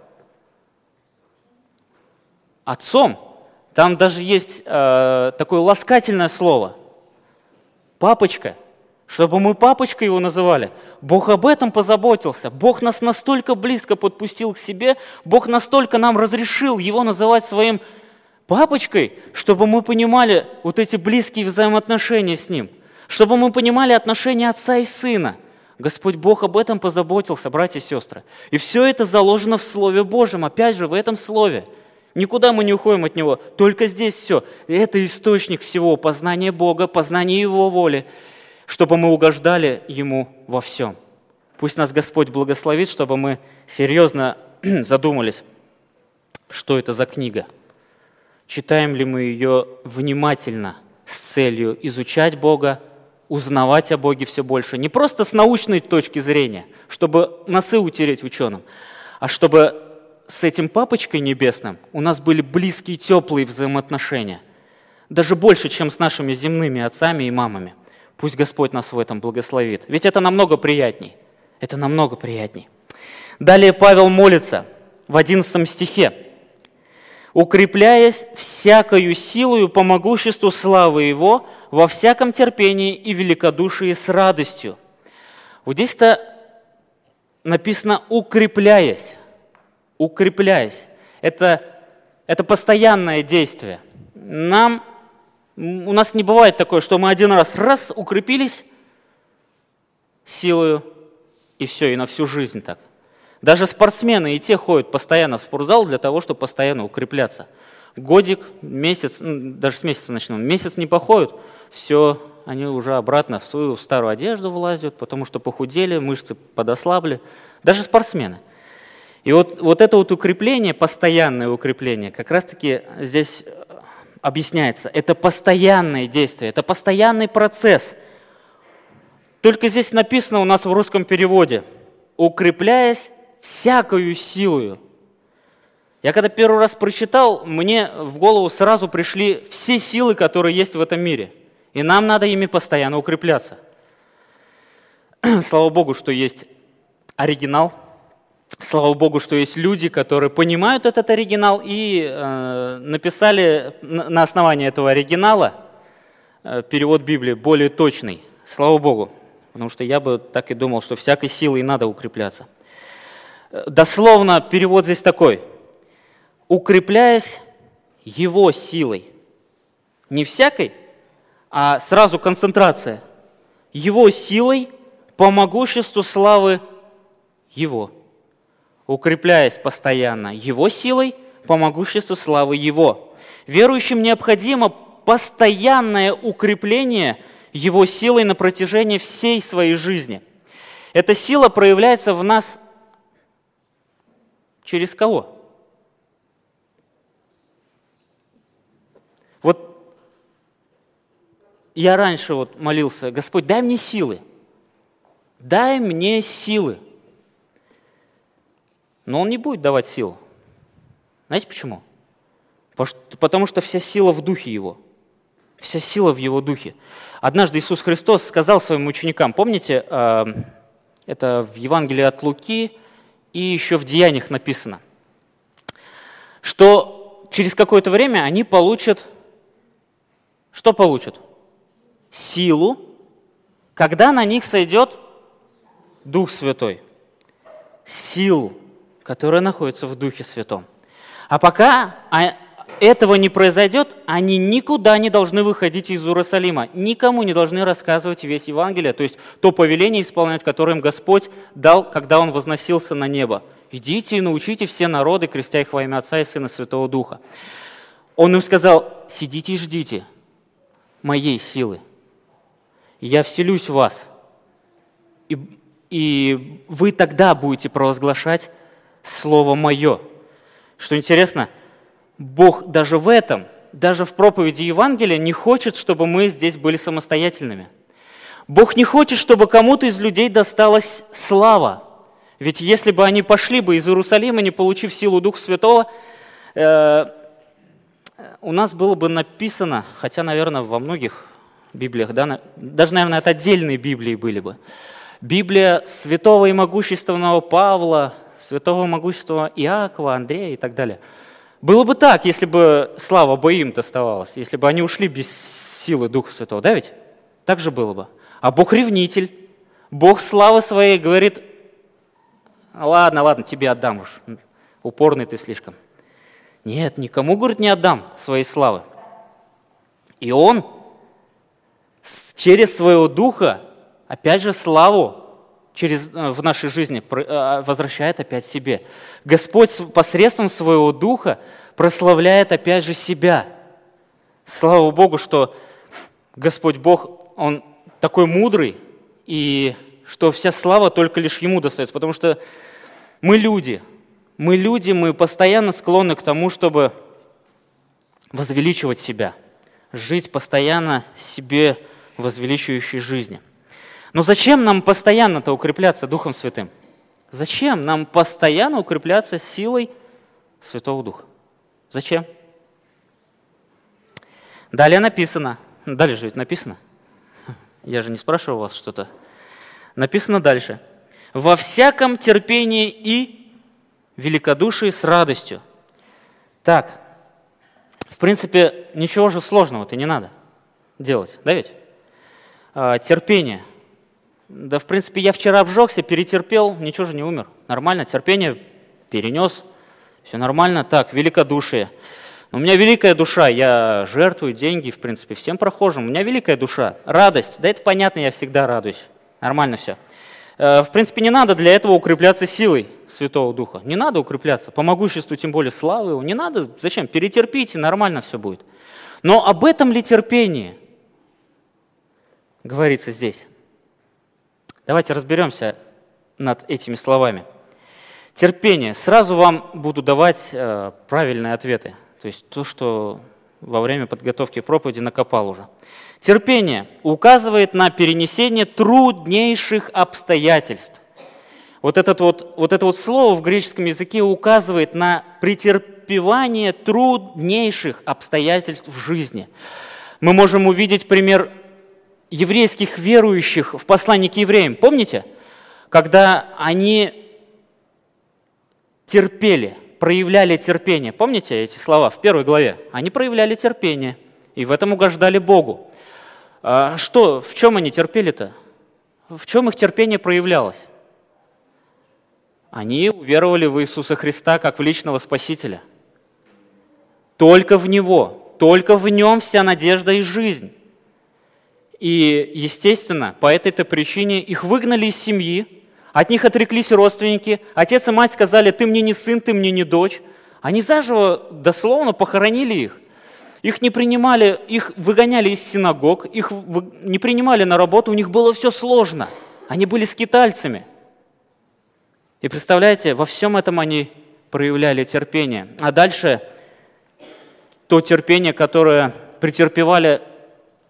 Отцом. Там даже есть э, такое ласкательное слово. Папочка. Чтобы мы папочкой его называли. Бог об этом позаботился. Бог нас настолько близко подпустил к себе. Бог настолько нам разрешил его называть своим папочкой, чтобы мы понимали вот эти близкие взаимоотношения с ним. Чтобы мы понимали отношения отца и сына – Господь Бог об этом позаботился, братья и сестры. И все это заложено в Слове Божьем, опять же, в этом Слове. Никуда мы не уходим от Него, только здесь все. Это источник всего, познания Бога, познания Его воли, чтобы мы угождали Ему во всем. Пусть нас Господь благословит, чтобы мы серьезно задумались, что это за книга. Читаем ли мы ее внимательно с целью изучать Бога, узнавать о Боге все больше. Не просто с научной точки зрения, чтобы носы утереть ученым, а чтобы с этим папочкой небесным у нас были близкие, теплые взаимоотношения. Даже больше, чем с нашими земными отцами и мамами. Пусть Господь нас в этом благословит. Ведь это намного приятней. Это намного приятней. Далее Павел молится в 11 стихе укрепляясь всякою силою по могуществу славы Его, во всяком терпении и великодушии с радостью. Вот здесь-то написано «укрепляясь». Укрепляясь. Это, это постоянное действие. Нам, у нас не бывает такое, что мы один раз раз укрепились силою, и все, и на всю жизнь так. Даже спортсмены и те ходят постоянно в спортзал для того, чтобы постоянно укрепляться. Годик, месяц, даже с месяца начнем, месяц не походят, все, они уже обратно в свою старую одежду влазят, потому что похудели, мышцы подослабли. Даже спортсмены. И вот, вот это вот укрепление, постоянное укрепление, как раз-таки здесь э, объясняется. Это постоянное действие, это постоянный процесс. Только здесь написано у нас в русском переводе, укрепляясь всякою силою. Я когда первый раз прочитал, мне в голову сразу пришли все силы, которые есть в этом мире. И нам надо ими постоянно укрепляться. Слава Богу, что есть оригинал. Слава Богу, что есть люди, которые понимают этот оригинал и э, написали на основании этого оригинала э, перевод Библии более точный. Слава Богу. Потому что я бы так и думал, что всякой силой надо укрепляться. Дословно перевод здесь такой. Укрепляясь его силой. Не всякой, а сразу концентрация. Его силой по могуществу славы его. Укрепляясь постоянно его силой по могуществу славы его. Верующим необходимо постоянное укрепление его силой на протяжении всей своей жизни. Эта сила проявляется в нас Через кого? Вот я раньше вот молился, Господь, дай мне силы. Дай мне силы. Но Он не будет давать силу. Знаете почему? Потому что вся сила в духе Его. Вся сила в Его духе. Однажды Иисус Христос сказал своим ученикам, помните, э, это в Евангелии от Луки, и еще в Деяниях написано, что через какое-то время они получат, что получат? Силу, когда на них сойдет Дух Святой. Силу, которая находится в Духе Святом. А пока а, этого не произойдет, они никуда не должны выходить из Иерусалима, никому не должны рассказывать весь Евангелие, то есть то повеление исполнять, которое им Господь дал, когда Он возносился на небо. Идите и научите все народы, крестя их во имя Отца и Сына Святого Духа. Он им сказал, сидите и ждите моей силы. Я вселюсь в вас. И, и вы тогда будете провозглашать Слово Мое. Что интересно, Бог даже в этом, даже в проповеди Евангелия не хочет, чтобы мы здесь были самостоятельными. Бог не хочет, чтобы кому-то из людей досталась слава. Ведь если бы они пошли бы из Иерусалима, не получив силу Духа Святого, э, у нас было бы написано, хотя, наверное, во многих Библиях, да, даже, наверное, это отдельные Библии были бы. Библия святого и могущественного Павла, святого и могущественного Иакова, Андрея и так далее. Было бы так, если бы слава бы им доставалась, если бы они ушли без силы Духа Святого, да ведь? Так же было бы. А Бог ревнитель, Бог славы своей говорит, ладно, ладно, тебе отдам уж, упорный ты слишком. Нет, никому, говорит, не отдам своей славы. И он через своего духа, опять же, славу через, э, в нашей жизни э, возвращает опять себе. Господь посредством своего духа прославляет опять же себя. Слава Богу, что Господь Бог, Он такой мудрый, и что вся слава только лишь Ему достается, потому что мы люди – мы люди, мы постоянно склонны к тому, чтобы возвеличивать себя, жить постоянно себе возвеличивающей жизни. Но зачем нам постоянно-то укрепляться Духом Святым? Зачем нам постоянно укрепляться силой Святого Духа? Зачем? Далее написано, далее же ведь написано, я же не спрашиваю вас что-то, написано дальше, во всяком терпении и великодушии с радостью. Так, в принципе, ничего же сложного-то не надо делать, да ведь? А, терпение. Да, в принципе, я вчера обжегся, перетерпел, ничего же не умер. Нормально, терпение перенес, все нормально. Так, великодушие. У меня великая душа, я жертвую деньги, в принципе, всем прохожим. У меня великая душа. Радость, да это понятно, я всегда радуюсь. Нормально все. Э, в принципе, не надо для этого укрепляться силой Святого Духа. Не надо укрепляться, по могуществу, тем более славы его. Не надо, зачем? Перетерпите, нормально все будет. Но об этом ли терпении говорится здесь? Давайте разберемся над этими словами. Терпение. Сразу вам буду давать э, правильные ответы. То есть то, что во время подготовки проповеди накопал уже. Терпение указывает на перенесение труднейших обстоятельств. Вот, этот вот, вот это вот слово в греческом языке указывает на претерпевание труднейших обстоятельств в жизни. Мы можем увидеть пример еврейских верующих в послании к евреям. Помните? Когда они терпели, проявляли терпение. Помните эти слова в первой главе? Они проявляли терпение и в этом угождали Богу. А что, в чем они терпели-то? В чем их терпение проявлялось? Они уверовали в Иисуса Христа как в личного Спасителя. Только в Него, только в Нем вся надежда и жизнь. И, естественно, по этой-то причине их выгнали из семьи, от них отреклись родственники, отец и мать сказали, ты мне не сын, ты мне не дочь. Они заживо, дословно похоронили их. Их не принимали, их выгоняли из синагог, их не принимали на работу, у них было все сложно. Они были скитальцами. И представляете, во всем этом они проявляли терпение. А дальше то терпение, которое претерпевали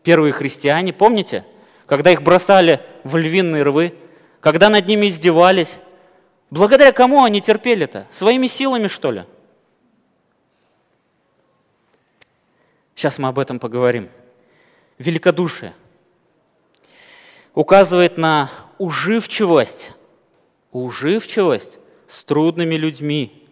первые христиане, помните? Когда их бросали в львиные рвы, когда над ними издевались. Благодаря кому они терпели-то? Своими силами, что ли? Сейчас мы об этом поговорим. Великодушие указывает на уживчивость, уживчивость с трудными людьми.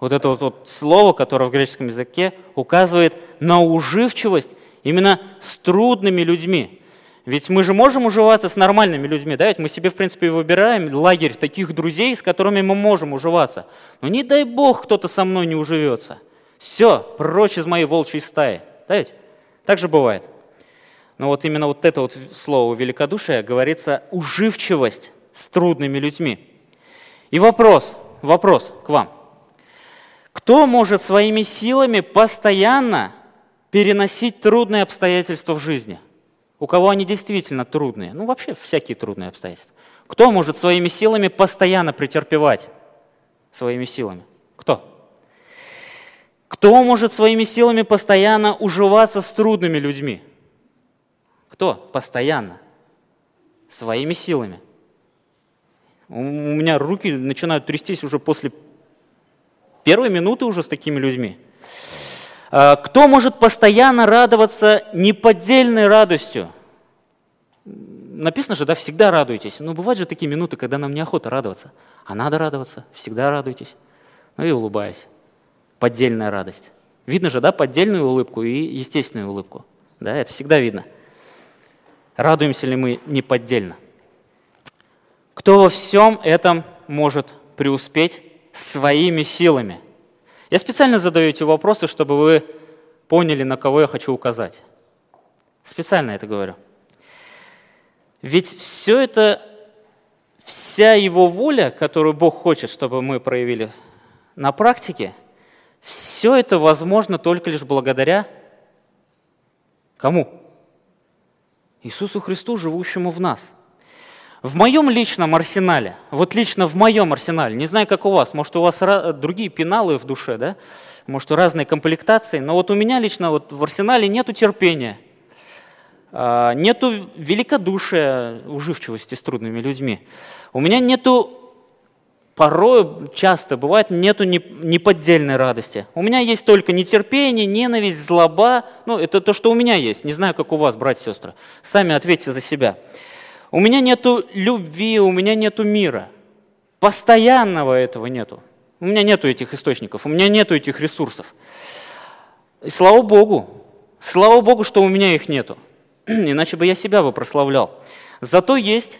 Вот это вот, вот слово, которое в греческом языке указывает на уживчивость именно с трудными людьми. Ведь мы же можем уживаться с нормальными людьми, да? Ведь мы себе, в принципе, выбираем лагерь таких друзей, с которыми мы можем уживаться. Но не дай Бог кто-то со мной не уживется. Все, прочь из моей волчьей стаи. Да ведь? Так же бывает. Но вот именно вот это вот слово великодушие говорится уживчивость с трудными людьми. И вопрос, вопрос к вам. Кто может своими силами постоянно переносить трудные обстоятельства в жизни? У кого они действительно трудные? Ну, вообще всякие трудные обстоятельства. Кто может своими силами постоянно претерпевать? Своими силами. Кто? Кто может своими силами постоянно уживаться с трудными людьми? Кто? Постоянно. Своими силами. У меня руки начинают трястись уже после первой минуты уже с такими людьми. А, кто может постоянно радоваться неподдельной радостью? Написано же, да, всегда радуйтесь. Но бывают же такие минуты, когда нам неохота радоваться. А надо радоваться, всегда радуйтесь. Ну и улыбаясь. Поддельная радость. Видно же, да, поддельную улыбку и естественную улыбку. Да, это всегда видно. Радуемся ли мы неподдельно? Кто во всем этом может преуспеть своими силами? Я специально задаю эти вопросы, чтобы вы поняли, на кого я хочу указать. Специально это говорю. Ведь все это, вся его воля, которую Бог хочет, чтобы мы проявили на практике, все это возможно только лишь благодаря кому? Иисусу Христу, живущему в нас. В моем личном арсенале, вот лично в моем арсенале, не знаю, как у вас, может, у вас другие пеналы в душе, да? Может, разные комплектации, но вот у меня лично вот в арсенале нету терпения, а, нету великодушия, уживчивости с трудными людьми. У меня нету, порой, часто бывает, нету неподдельной радости. У меня есть только нетерпение, ненависть, злоба. Ну, это то, что у меня есть. Не знаю, как у вас, братья и сестры. Сами ответьте за себя. У меня нету любви, у меня нету мира. Постоянного этого нету. У меня нету этих источников, у меня нету этих ресурсов. И слава Богу, слава Богу, что у меня их нету. Иначе бы я себя бы прославлял. Зато есть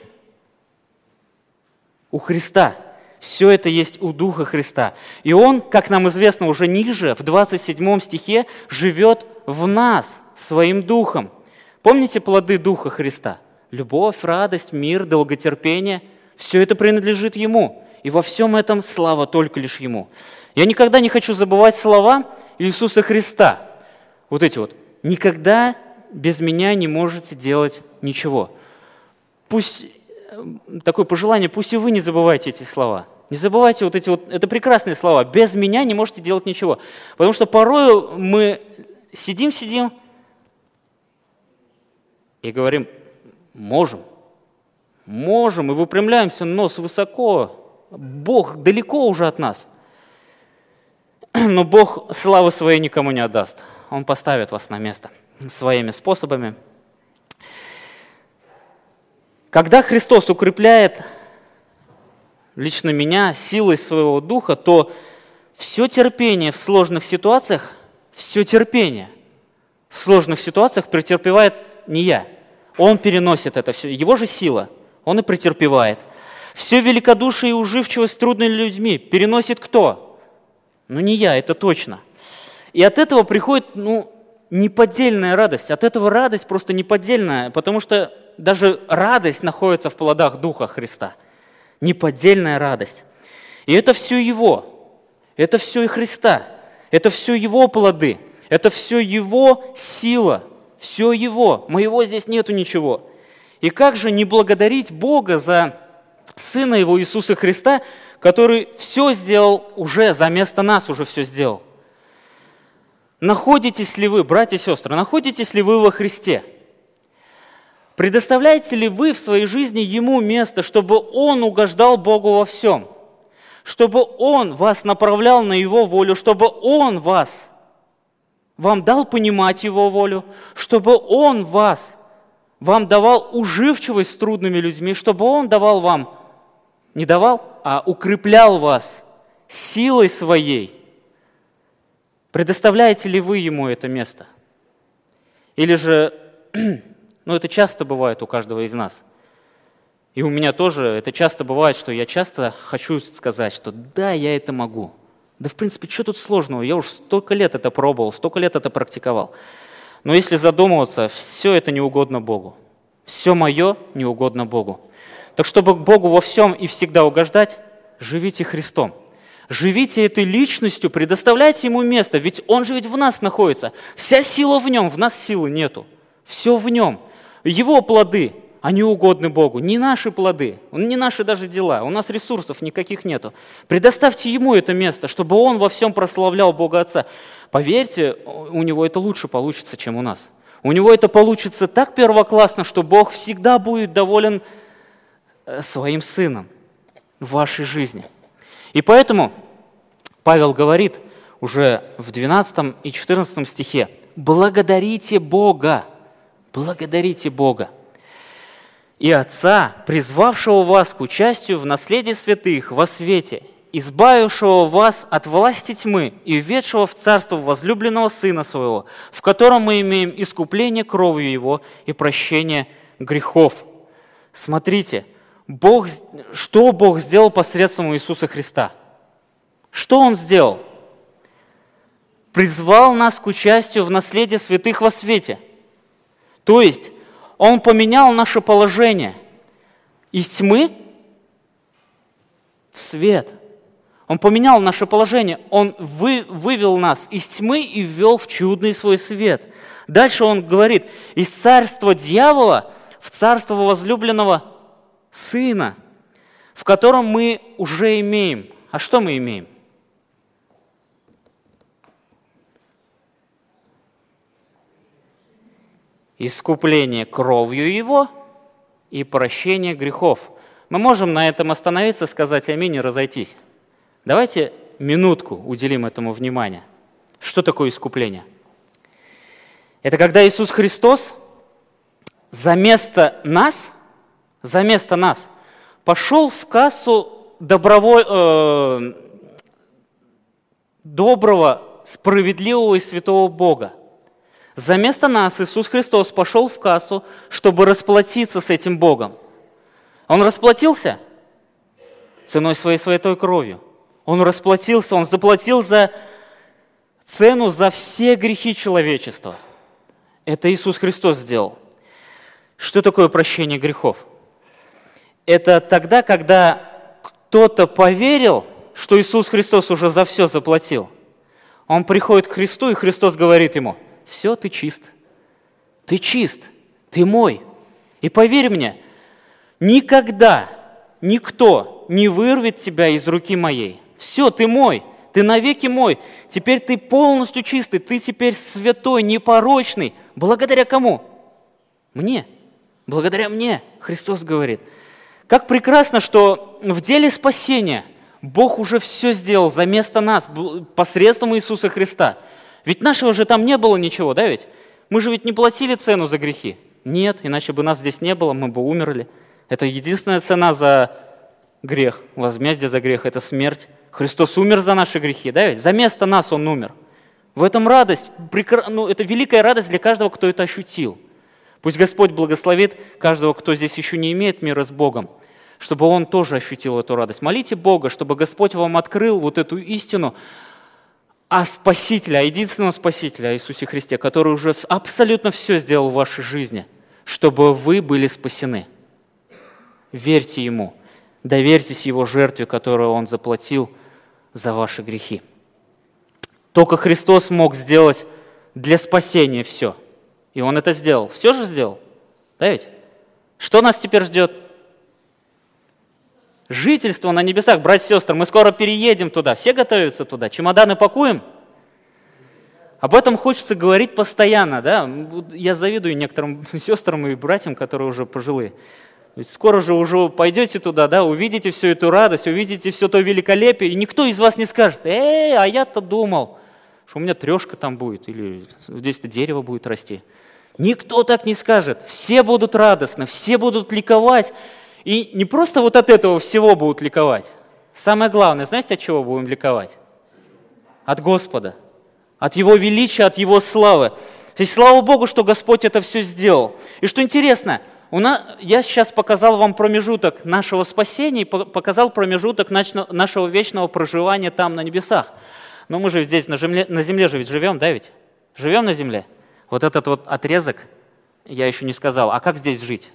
у Христа. Все это есть у Духа Христа. И Он, как нам известно уже ниже, в 27 стихе, живет в нас своим Духом. Помните плоды Духа Христа? Любовь, радость, мир, долготерпение – все это принадлежит Ему. И во всем этом слава только лишь Ему. Я никогда не хочу забывать слова Иисуса Христа. Вот эти вот. «Никогда без меня не можете делать ничего». Пусть, э, такое пожелание, пусть и вы не забывайте эти слова. Не забывайте вот эти вот, это прекрасные слова. Без меня не можете делать ничего. Потому что порой мы сидим-сидим и говорим, Можем. Можем, и выпрямляемся, нос высоко. Бог далеко уже от нас. Но Бог славы своей никому не отдаст. Он поставит вас на место своими способами. Когда Христос укрепляет лично меня силой своего духа, то все терпение в сложных ситуациях, все терпение в сложных ситуациях претерпевает не я – он переносит это все, его же сила, он и претерпевает. Все великодушие и уживчивость с трудными людьми переносит кто? Ну не я, это точно. И от этого приходит, ну, неподдельная радость. От этого радость просто неподдельная, потому что даже радость находится в плодах Духа Христа. Неподдельная радость. И это все Его. Это все и Христа. Это все Его плоды. Это все Его сила – все Его, моего здесь нету ничего. И как же не благодарить Бога за Сына Его Иисуса Христа, который все сделал уже, за место нас уже все сделал. Находитесь ли вы, братья и сестры, находитесь ли вы во Христе? Предоставляете ли вы в своей жизни Ему место, чтобы Он угождал Богу во всем? Чтобы Он вас направлял на Его волю, чтобы Он вас вам дал понимать Его волю, чтобы Он вас, вам давал уживчивость с трудными людьми, чтобы Он давал вам, не давал, а укреплял вас силой своей. Предоставляете ли вы Ему это место? Или же, ну это часто бывает у каждого из нас. И у меня тоже это часто бывает, что я часто хочу сказать, что да, я это могу – да, в принципе, что тут сложного? Я уж столько лет это пробовал, столько лет это практиковал. Но если задумываться, все это не угодно Богу. Все мое не угодно Богу. Так чтобы Богу во всем и всегда угождать, живите Христом. Живите этой личностью, предоставляйте Ему место, ведь Он же ведь в нас находится. Вся сила в Нем, в нас силы нету. Все в Нем. Его плоды, они угодны Богу, не наши плоды, не наши даже дела, у нас ресурсов никаких нету. Предоставьте Ему это место, чтобы Он во всем прославлял Бога Отца. Поверьте, у Него это лучше получится, чем у нас. У Него это получится так первоклассно, что Бог всегда будет доволен э, своим Сыном в вашей жизни. И поэтому Павел говорит уже в 12 и 14 стихе, благодарите Бога, благодарите Бога и Отца, призвавшего вас к участию в наследии святых во свете, избавившего вас от власти тьмы и введшего в царство возлюбленного Сына Своего, в котором мы имеем искупление кровью Его и прощение грехов. Смотрите, Бог, что Бог сделал посредством Иисуса Христа? Что Он сделал? Призвал нас к участию в наследии святых во свете. То есть он поменял наше положение из тьмы в свет. Он поменял наше положение. Он вы, вывел нас из тьмы и ввел в чудный свой свет. Дальше он говорит, из царства дьявола в царство возлюбленного Сына, в котором мы уже имеем. А что мы имеем? Искупление кровью Его и прощение грехов. Мы можем на этом остановиться, сказать аминь и разойтись. Давайте минутку уделим этому внимание. Что такое искупление? Это когда Иисус Христос за место нас, за место нас, пошел в кассу доброволь, э, доброго, справедливого и святого Бога – за место нас Иисус Христос пошел в кассу, чтобы расплатиться с этим Богом. Он расплатился ценой своей святой кровью. Он расплатился, он заплатил за цену за все грехи человечества. Это Иисус Христос сделал. Что такое прощение грехов? Это тогда, когда кто-то поверил, что Иисус Христос уже за все заплатил. Он приходит к Христу, и Христос говорит ему – все, ты чист. Ты чист, ты мой. И поверь мне, никогда никто не вырвет тебя из руки моей. Все, ты мой, ты навеки мой. Теперь ты полностью чистый, ты теперь святой, непорочный. Благодаря кому? Мне. Благодаря мне, Христос говорит. Как прекрасно, что в деле спасения Бог уже все сделал за место нас, посредством Иисуса Христа – ведь нашего же там не было ничего, да ведь? Мы же ведь не платили цену за грехи. Нет, иначе бы нас здесь не было, мы бы умерли. Это единственная цена за грех, возмездие за грех – это смерть. Христос умер за наши грехи, да ведь? За место нас Он умер. В этом радость, ну, это великая радость для каждого, кто это ощутил. Пусть Господь благословит каждого, кто здесь еще не имеет мира с Богом, чтобы он тоже ощутил эту радость. Молите Бога, чтобы Господь вам открыл вот эту истину, а Спасителя, единственного Спасителя, Иисусе Христе, который уже абсолютно все сделал в вашей жизни, чтобы вы были спасены. Верьте Ему, доверьтесь Его жертве, которую Он заплатил за ваши грехи. Только Христос мог сделать для спасения все. И Он это сделал. Все же сделал. Да ведь? Что нас теперь ждет? Жительство на небесах, братья и сестры, мы скоро переедем туда, все готовятся туда, чемоданы пакуем. Об этом хочется говорить постоянно, да? Я завидую некоторым сестрам и братьям, которые уже пожилые. Ведь скоро же уже пойдете туда, да, увидите всю эту радость, увидите все то великолепие, и никто из вас не скажет, эй, а я-то думал, что у меня трешка там будет, или здесь-то дерево будет расти. Никто так не скажет. Все будут радостны, все будут ликовать. И не просто вот от этого всего будут ликовать. Самое главное, знаете, от чего будем ликовать? От Господа, от Его величия, от Его славы. То слава Богу, что Господь это все сделал. И что интересно, у нас, я сейчас показал вам промежуток нашего спасения, показал промежуток нашего вечного проживания там, на небесах. Но мы же здесь на земле, на земле же ведь живем, да ведь? Живем на земле. Вот этот вот отрезок я еще не сказал. А как здесь жить?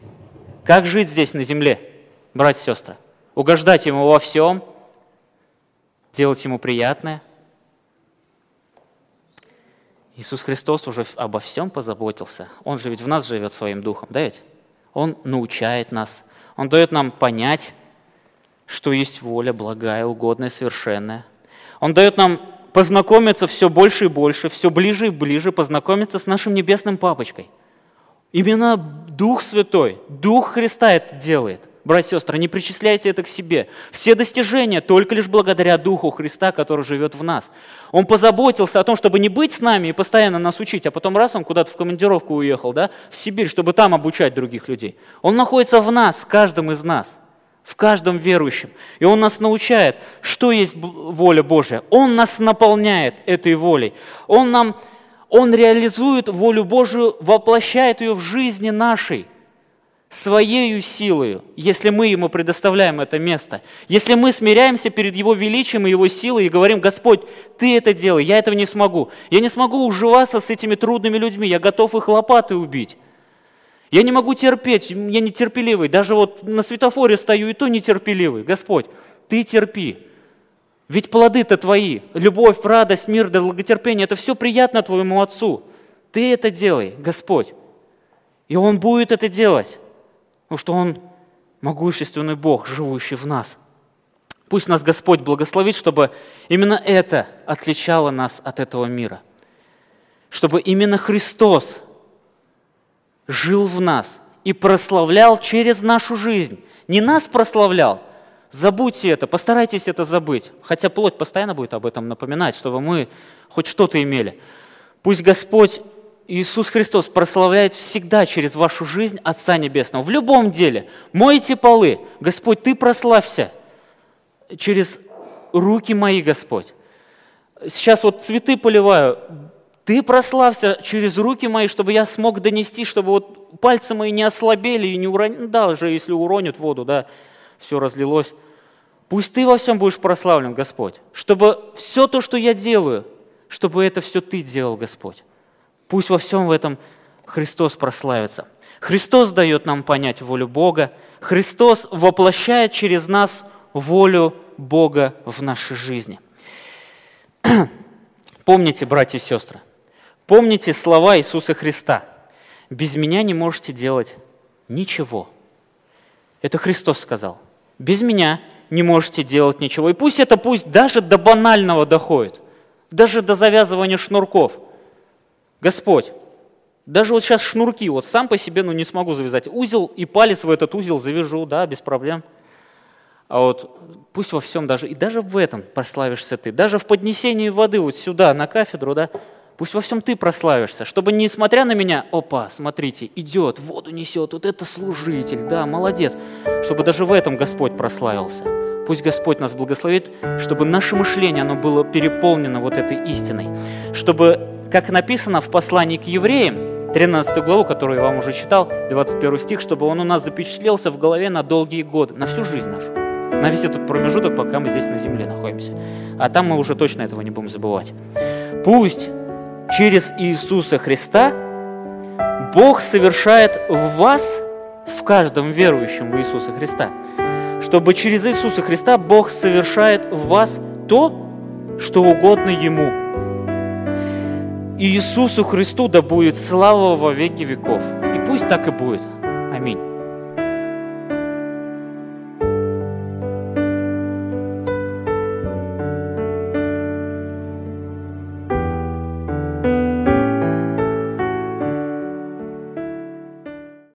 Как жить здесь на земле, братья и сестры? Угождать Ему во всем, делать Ему приятное. Иисус Христос уже обо всем позаботился. Он же ведь в нас живет своим духом, да ведь? Он научает нас, Он дает нам понять, что есть воля благая, угодная, совершенная. Он дает нам познакомиться все больше и больше, все ближе и ближе, познакомиться с нашим небесным папочкой. Именно Дух Святой, Дух Христа это делает. Братья и сестры, не причисляйте это к себе. Все достижения только лишь благодаря Духу Христа, который живет в нас. Он позаботился о том, чтобы не быть с нами и постоянно нас учить, а потом раз он куда-то в командировку уехал, да, в Сибирь, чтобы там обучать других людей. Он находится в нас, в каждом из нас, в каждом верующем. И он нас научает, что есть воля Божья. Он нас наполняет этой волей. Он нам, он реализует волю Божию, воплощает ее в жизни нашей своей силой, если мы Ему предоставляем это место, если мы смиряемся перед Его величием и Его силой и говорим, Господь, Ты это делай, я этого не смогу. Я не смогу уживаться с этими трудными людьми, я готов их лопатой убить. Я не могу терпеть, я нетерпеливый. Даже вот на светофоре стою, и то нетерпеливый. Господь, Ты терпи. Ведь плоды-то Твои, любовь, радость, мир, долготерпение, это все приятно Твоему Отцу. Ты это делай, Господь. И Он будет это делать. Потому что Он могущественный Бог, живущий в нас. Пусть нас Господь благословит, чтобы именно это отличало нас от этого мира. Чтобы именно Христос жил в нас и прославлял через нашу жизнь. Не нас прославлял, забудьте это, постарайтесь это забыть. Хотя плоть постоянно будет об этом напоминать, чтобы мы хоть что-то имели. Пусть Господь Иисус Христос прославляет всегда через вашу жизнь Отца Небесного. В любом деле. Мойте полы. Господь, Ты прославься через руки мои, Господь. Сейчас вот цветы поливаю. Ты прославься через руки мои, чтобы я смог донести, чтобы вот пальцы мои не ослабели и не уронили. Да, уже если уронят воду, да, все разлилось. Пусть Ты во всем будешь прославлен, Господь. Чтобы все то, что я делаю, чтобы это все Ты делал, Господь. Пусть во всем в этом Христос прославится. Христос дает нам понять волю Бога. Христос воплощает через нас волю Бога в нашей жизни. Помните, братья и сестры, помните слова Иисуса Христа. «Без меня не можете делать ничего». Это Христос сказал. «Без меня не можете делать ничего». И пусть это пусть даже до банального доходит, даже до завязывания шнурков – Господь, даже вот сейчас шнурки, вот сам по себе ну, не смогу завязать. Узел и палец в этот узел завяжу, да, без проблем. А вот пусть во всем даже, и даже в этом прославишься ты, даже в поднесении воды вот сюда, на кафедру, да, пусть во всем ты прославишься, чтобы несмотря на меня, опа, смотрите, идет, воду несет, вот это служитель, да, молодец, чтобы даже в этом Господь прославился. Пусть Господь нас благословит, чтобы наше мышление, оно было переполнено вот этой истиной, чтобы как написано в послании к евреям, 13 главу, которую я вам уже читал, 21 стих, чтобы он у нас запечатлелся в голове на долгие годы, на всю жизнь нашу, на весь этот промежуток, пока мы здесь на земле находимся. А там мы уже точно этого не будем забывать. Пусть через Иисуса Христа Бог совершает в вас, в каждом верующем в Иисуса Христа, чтобы через Иисуса Христа Бог совершает в вас то, что угодно Ему – Иисусу Христу да будет слава во веки веков. И пусть так и будет.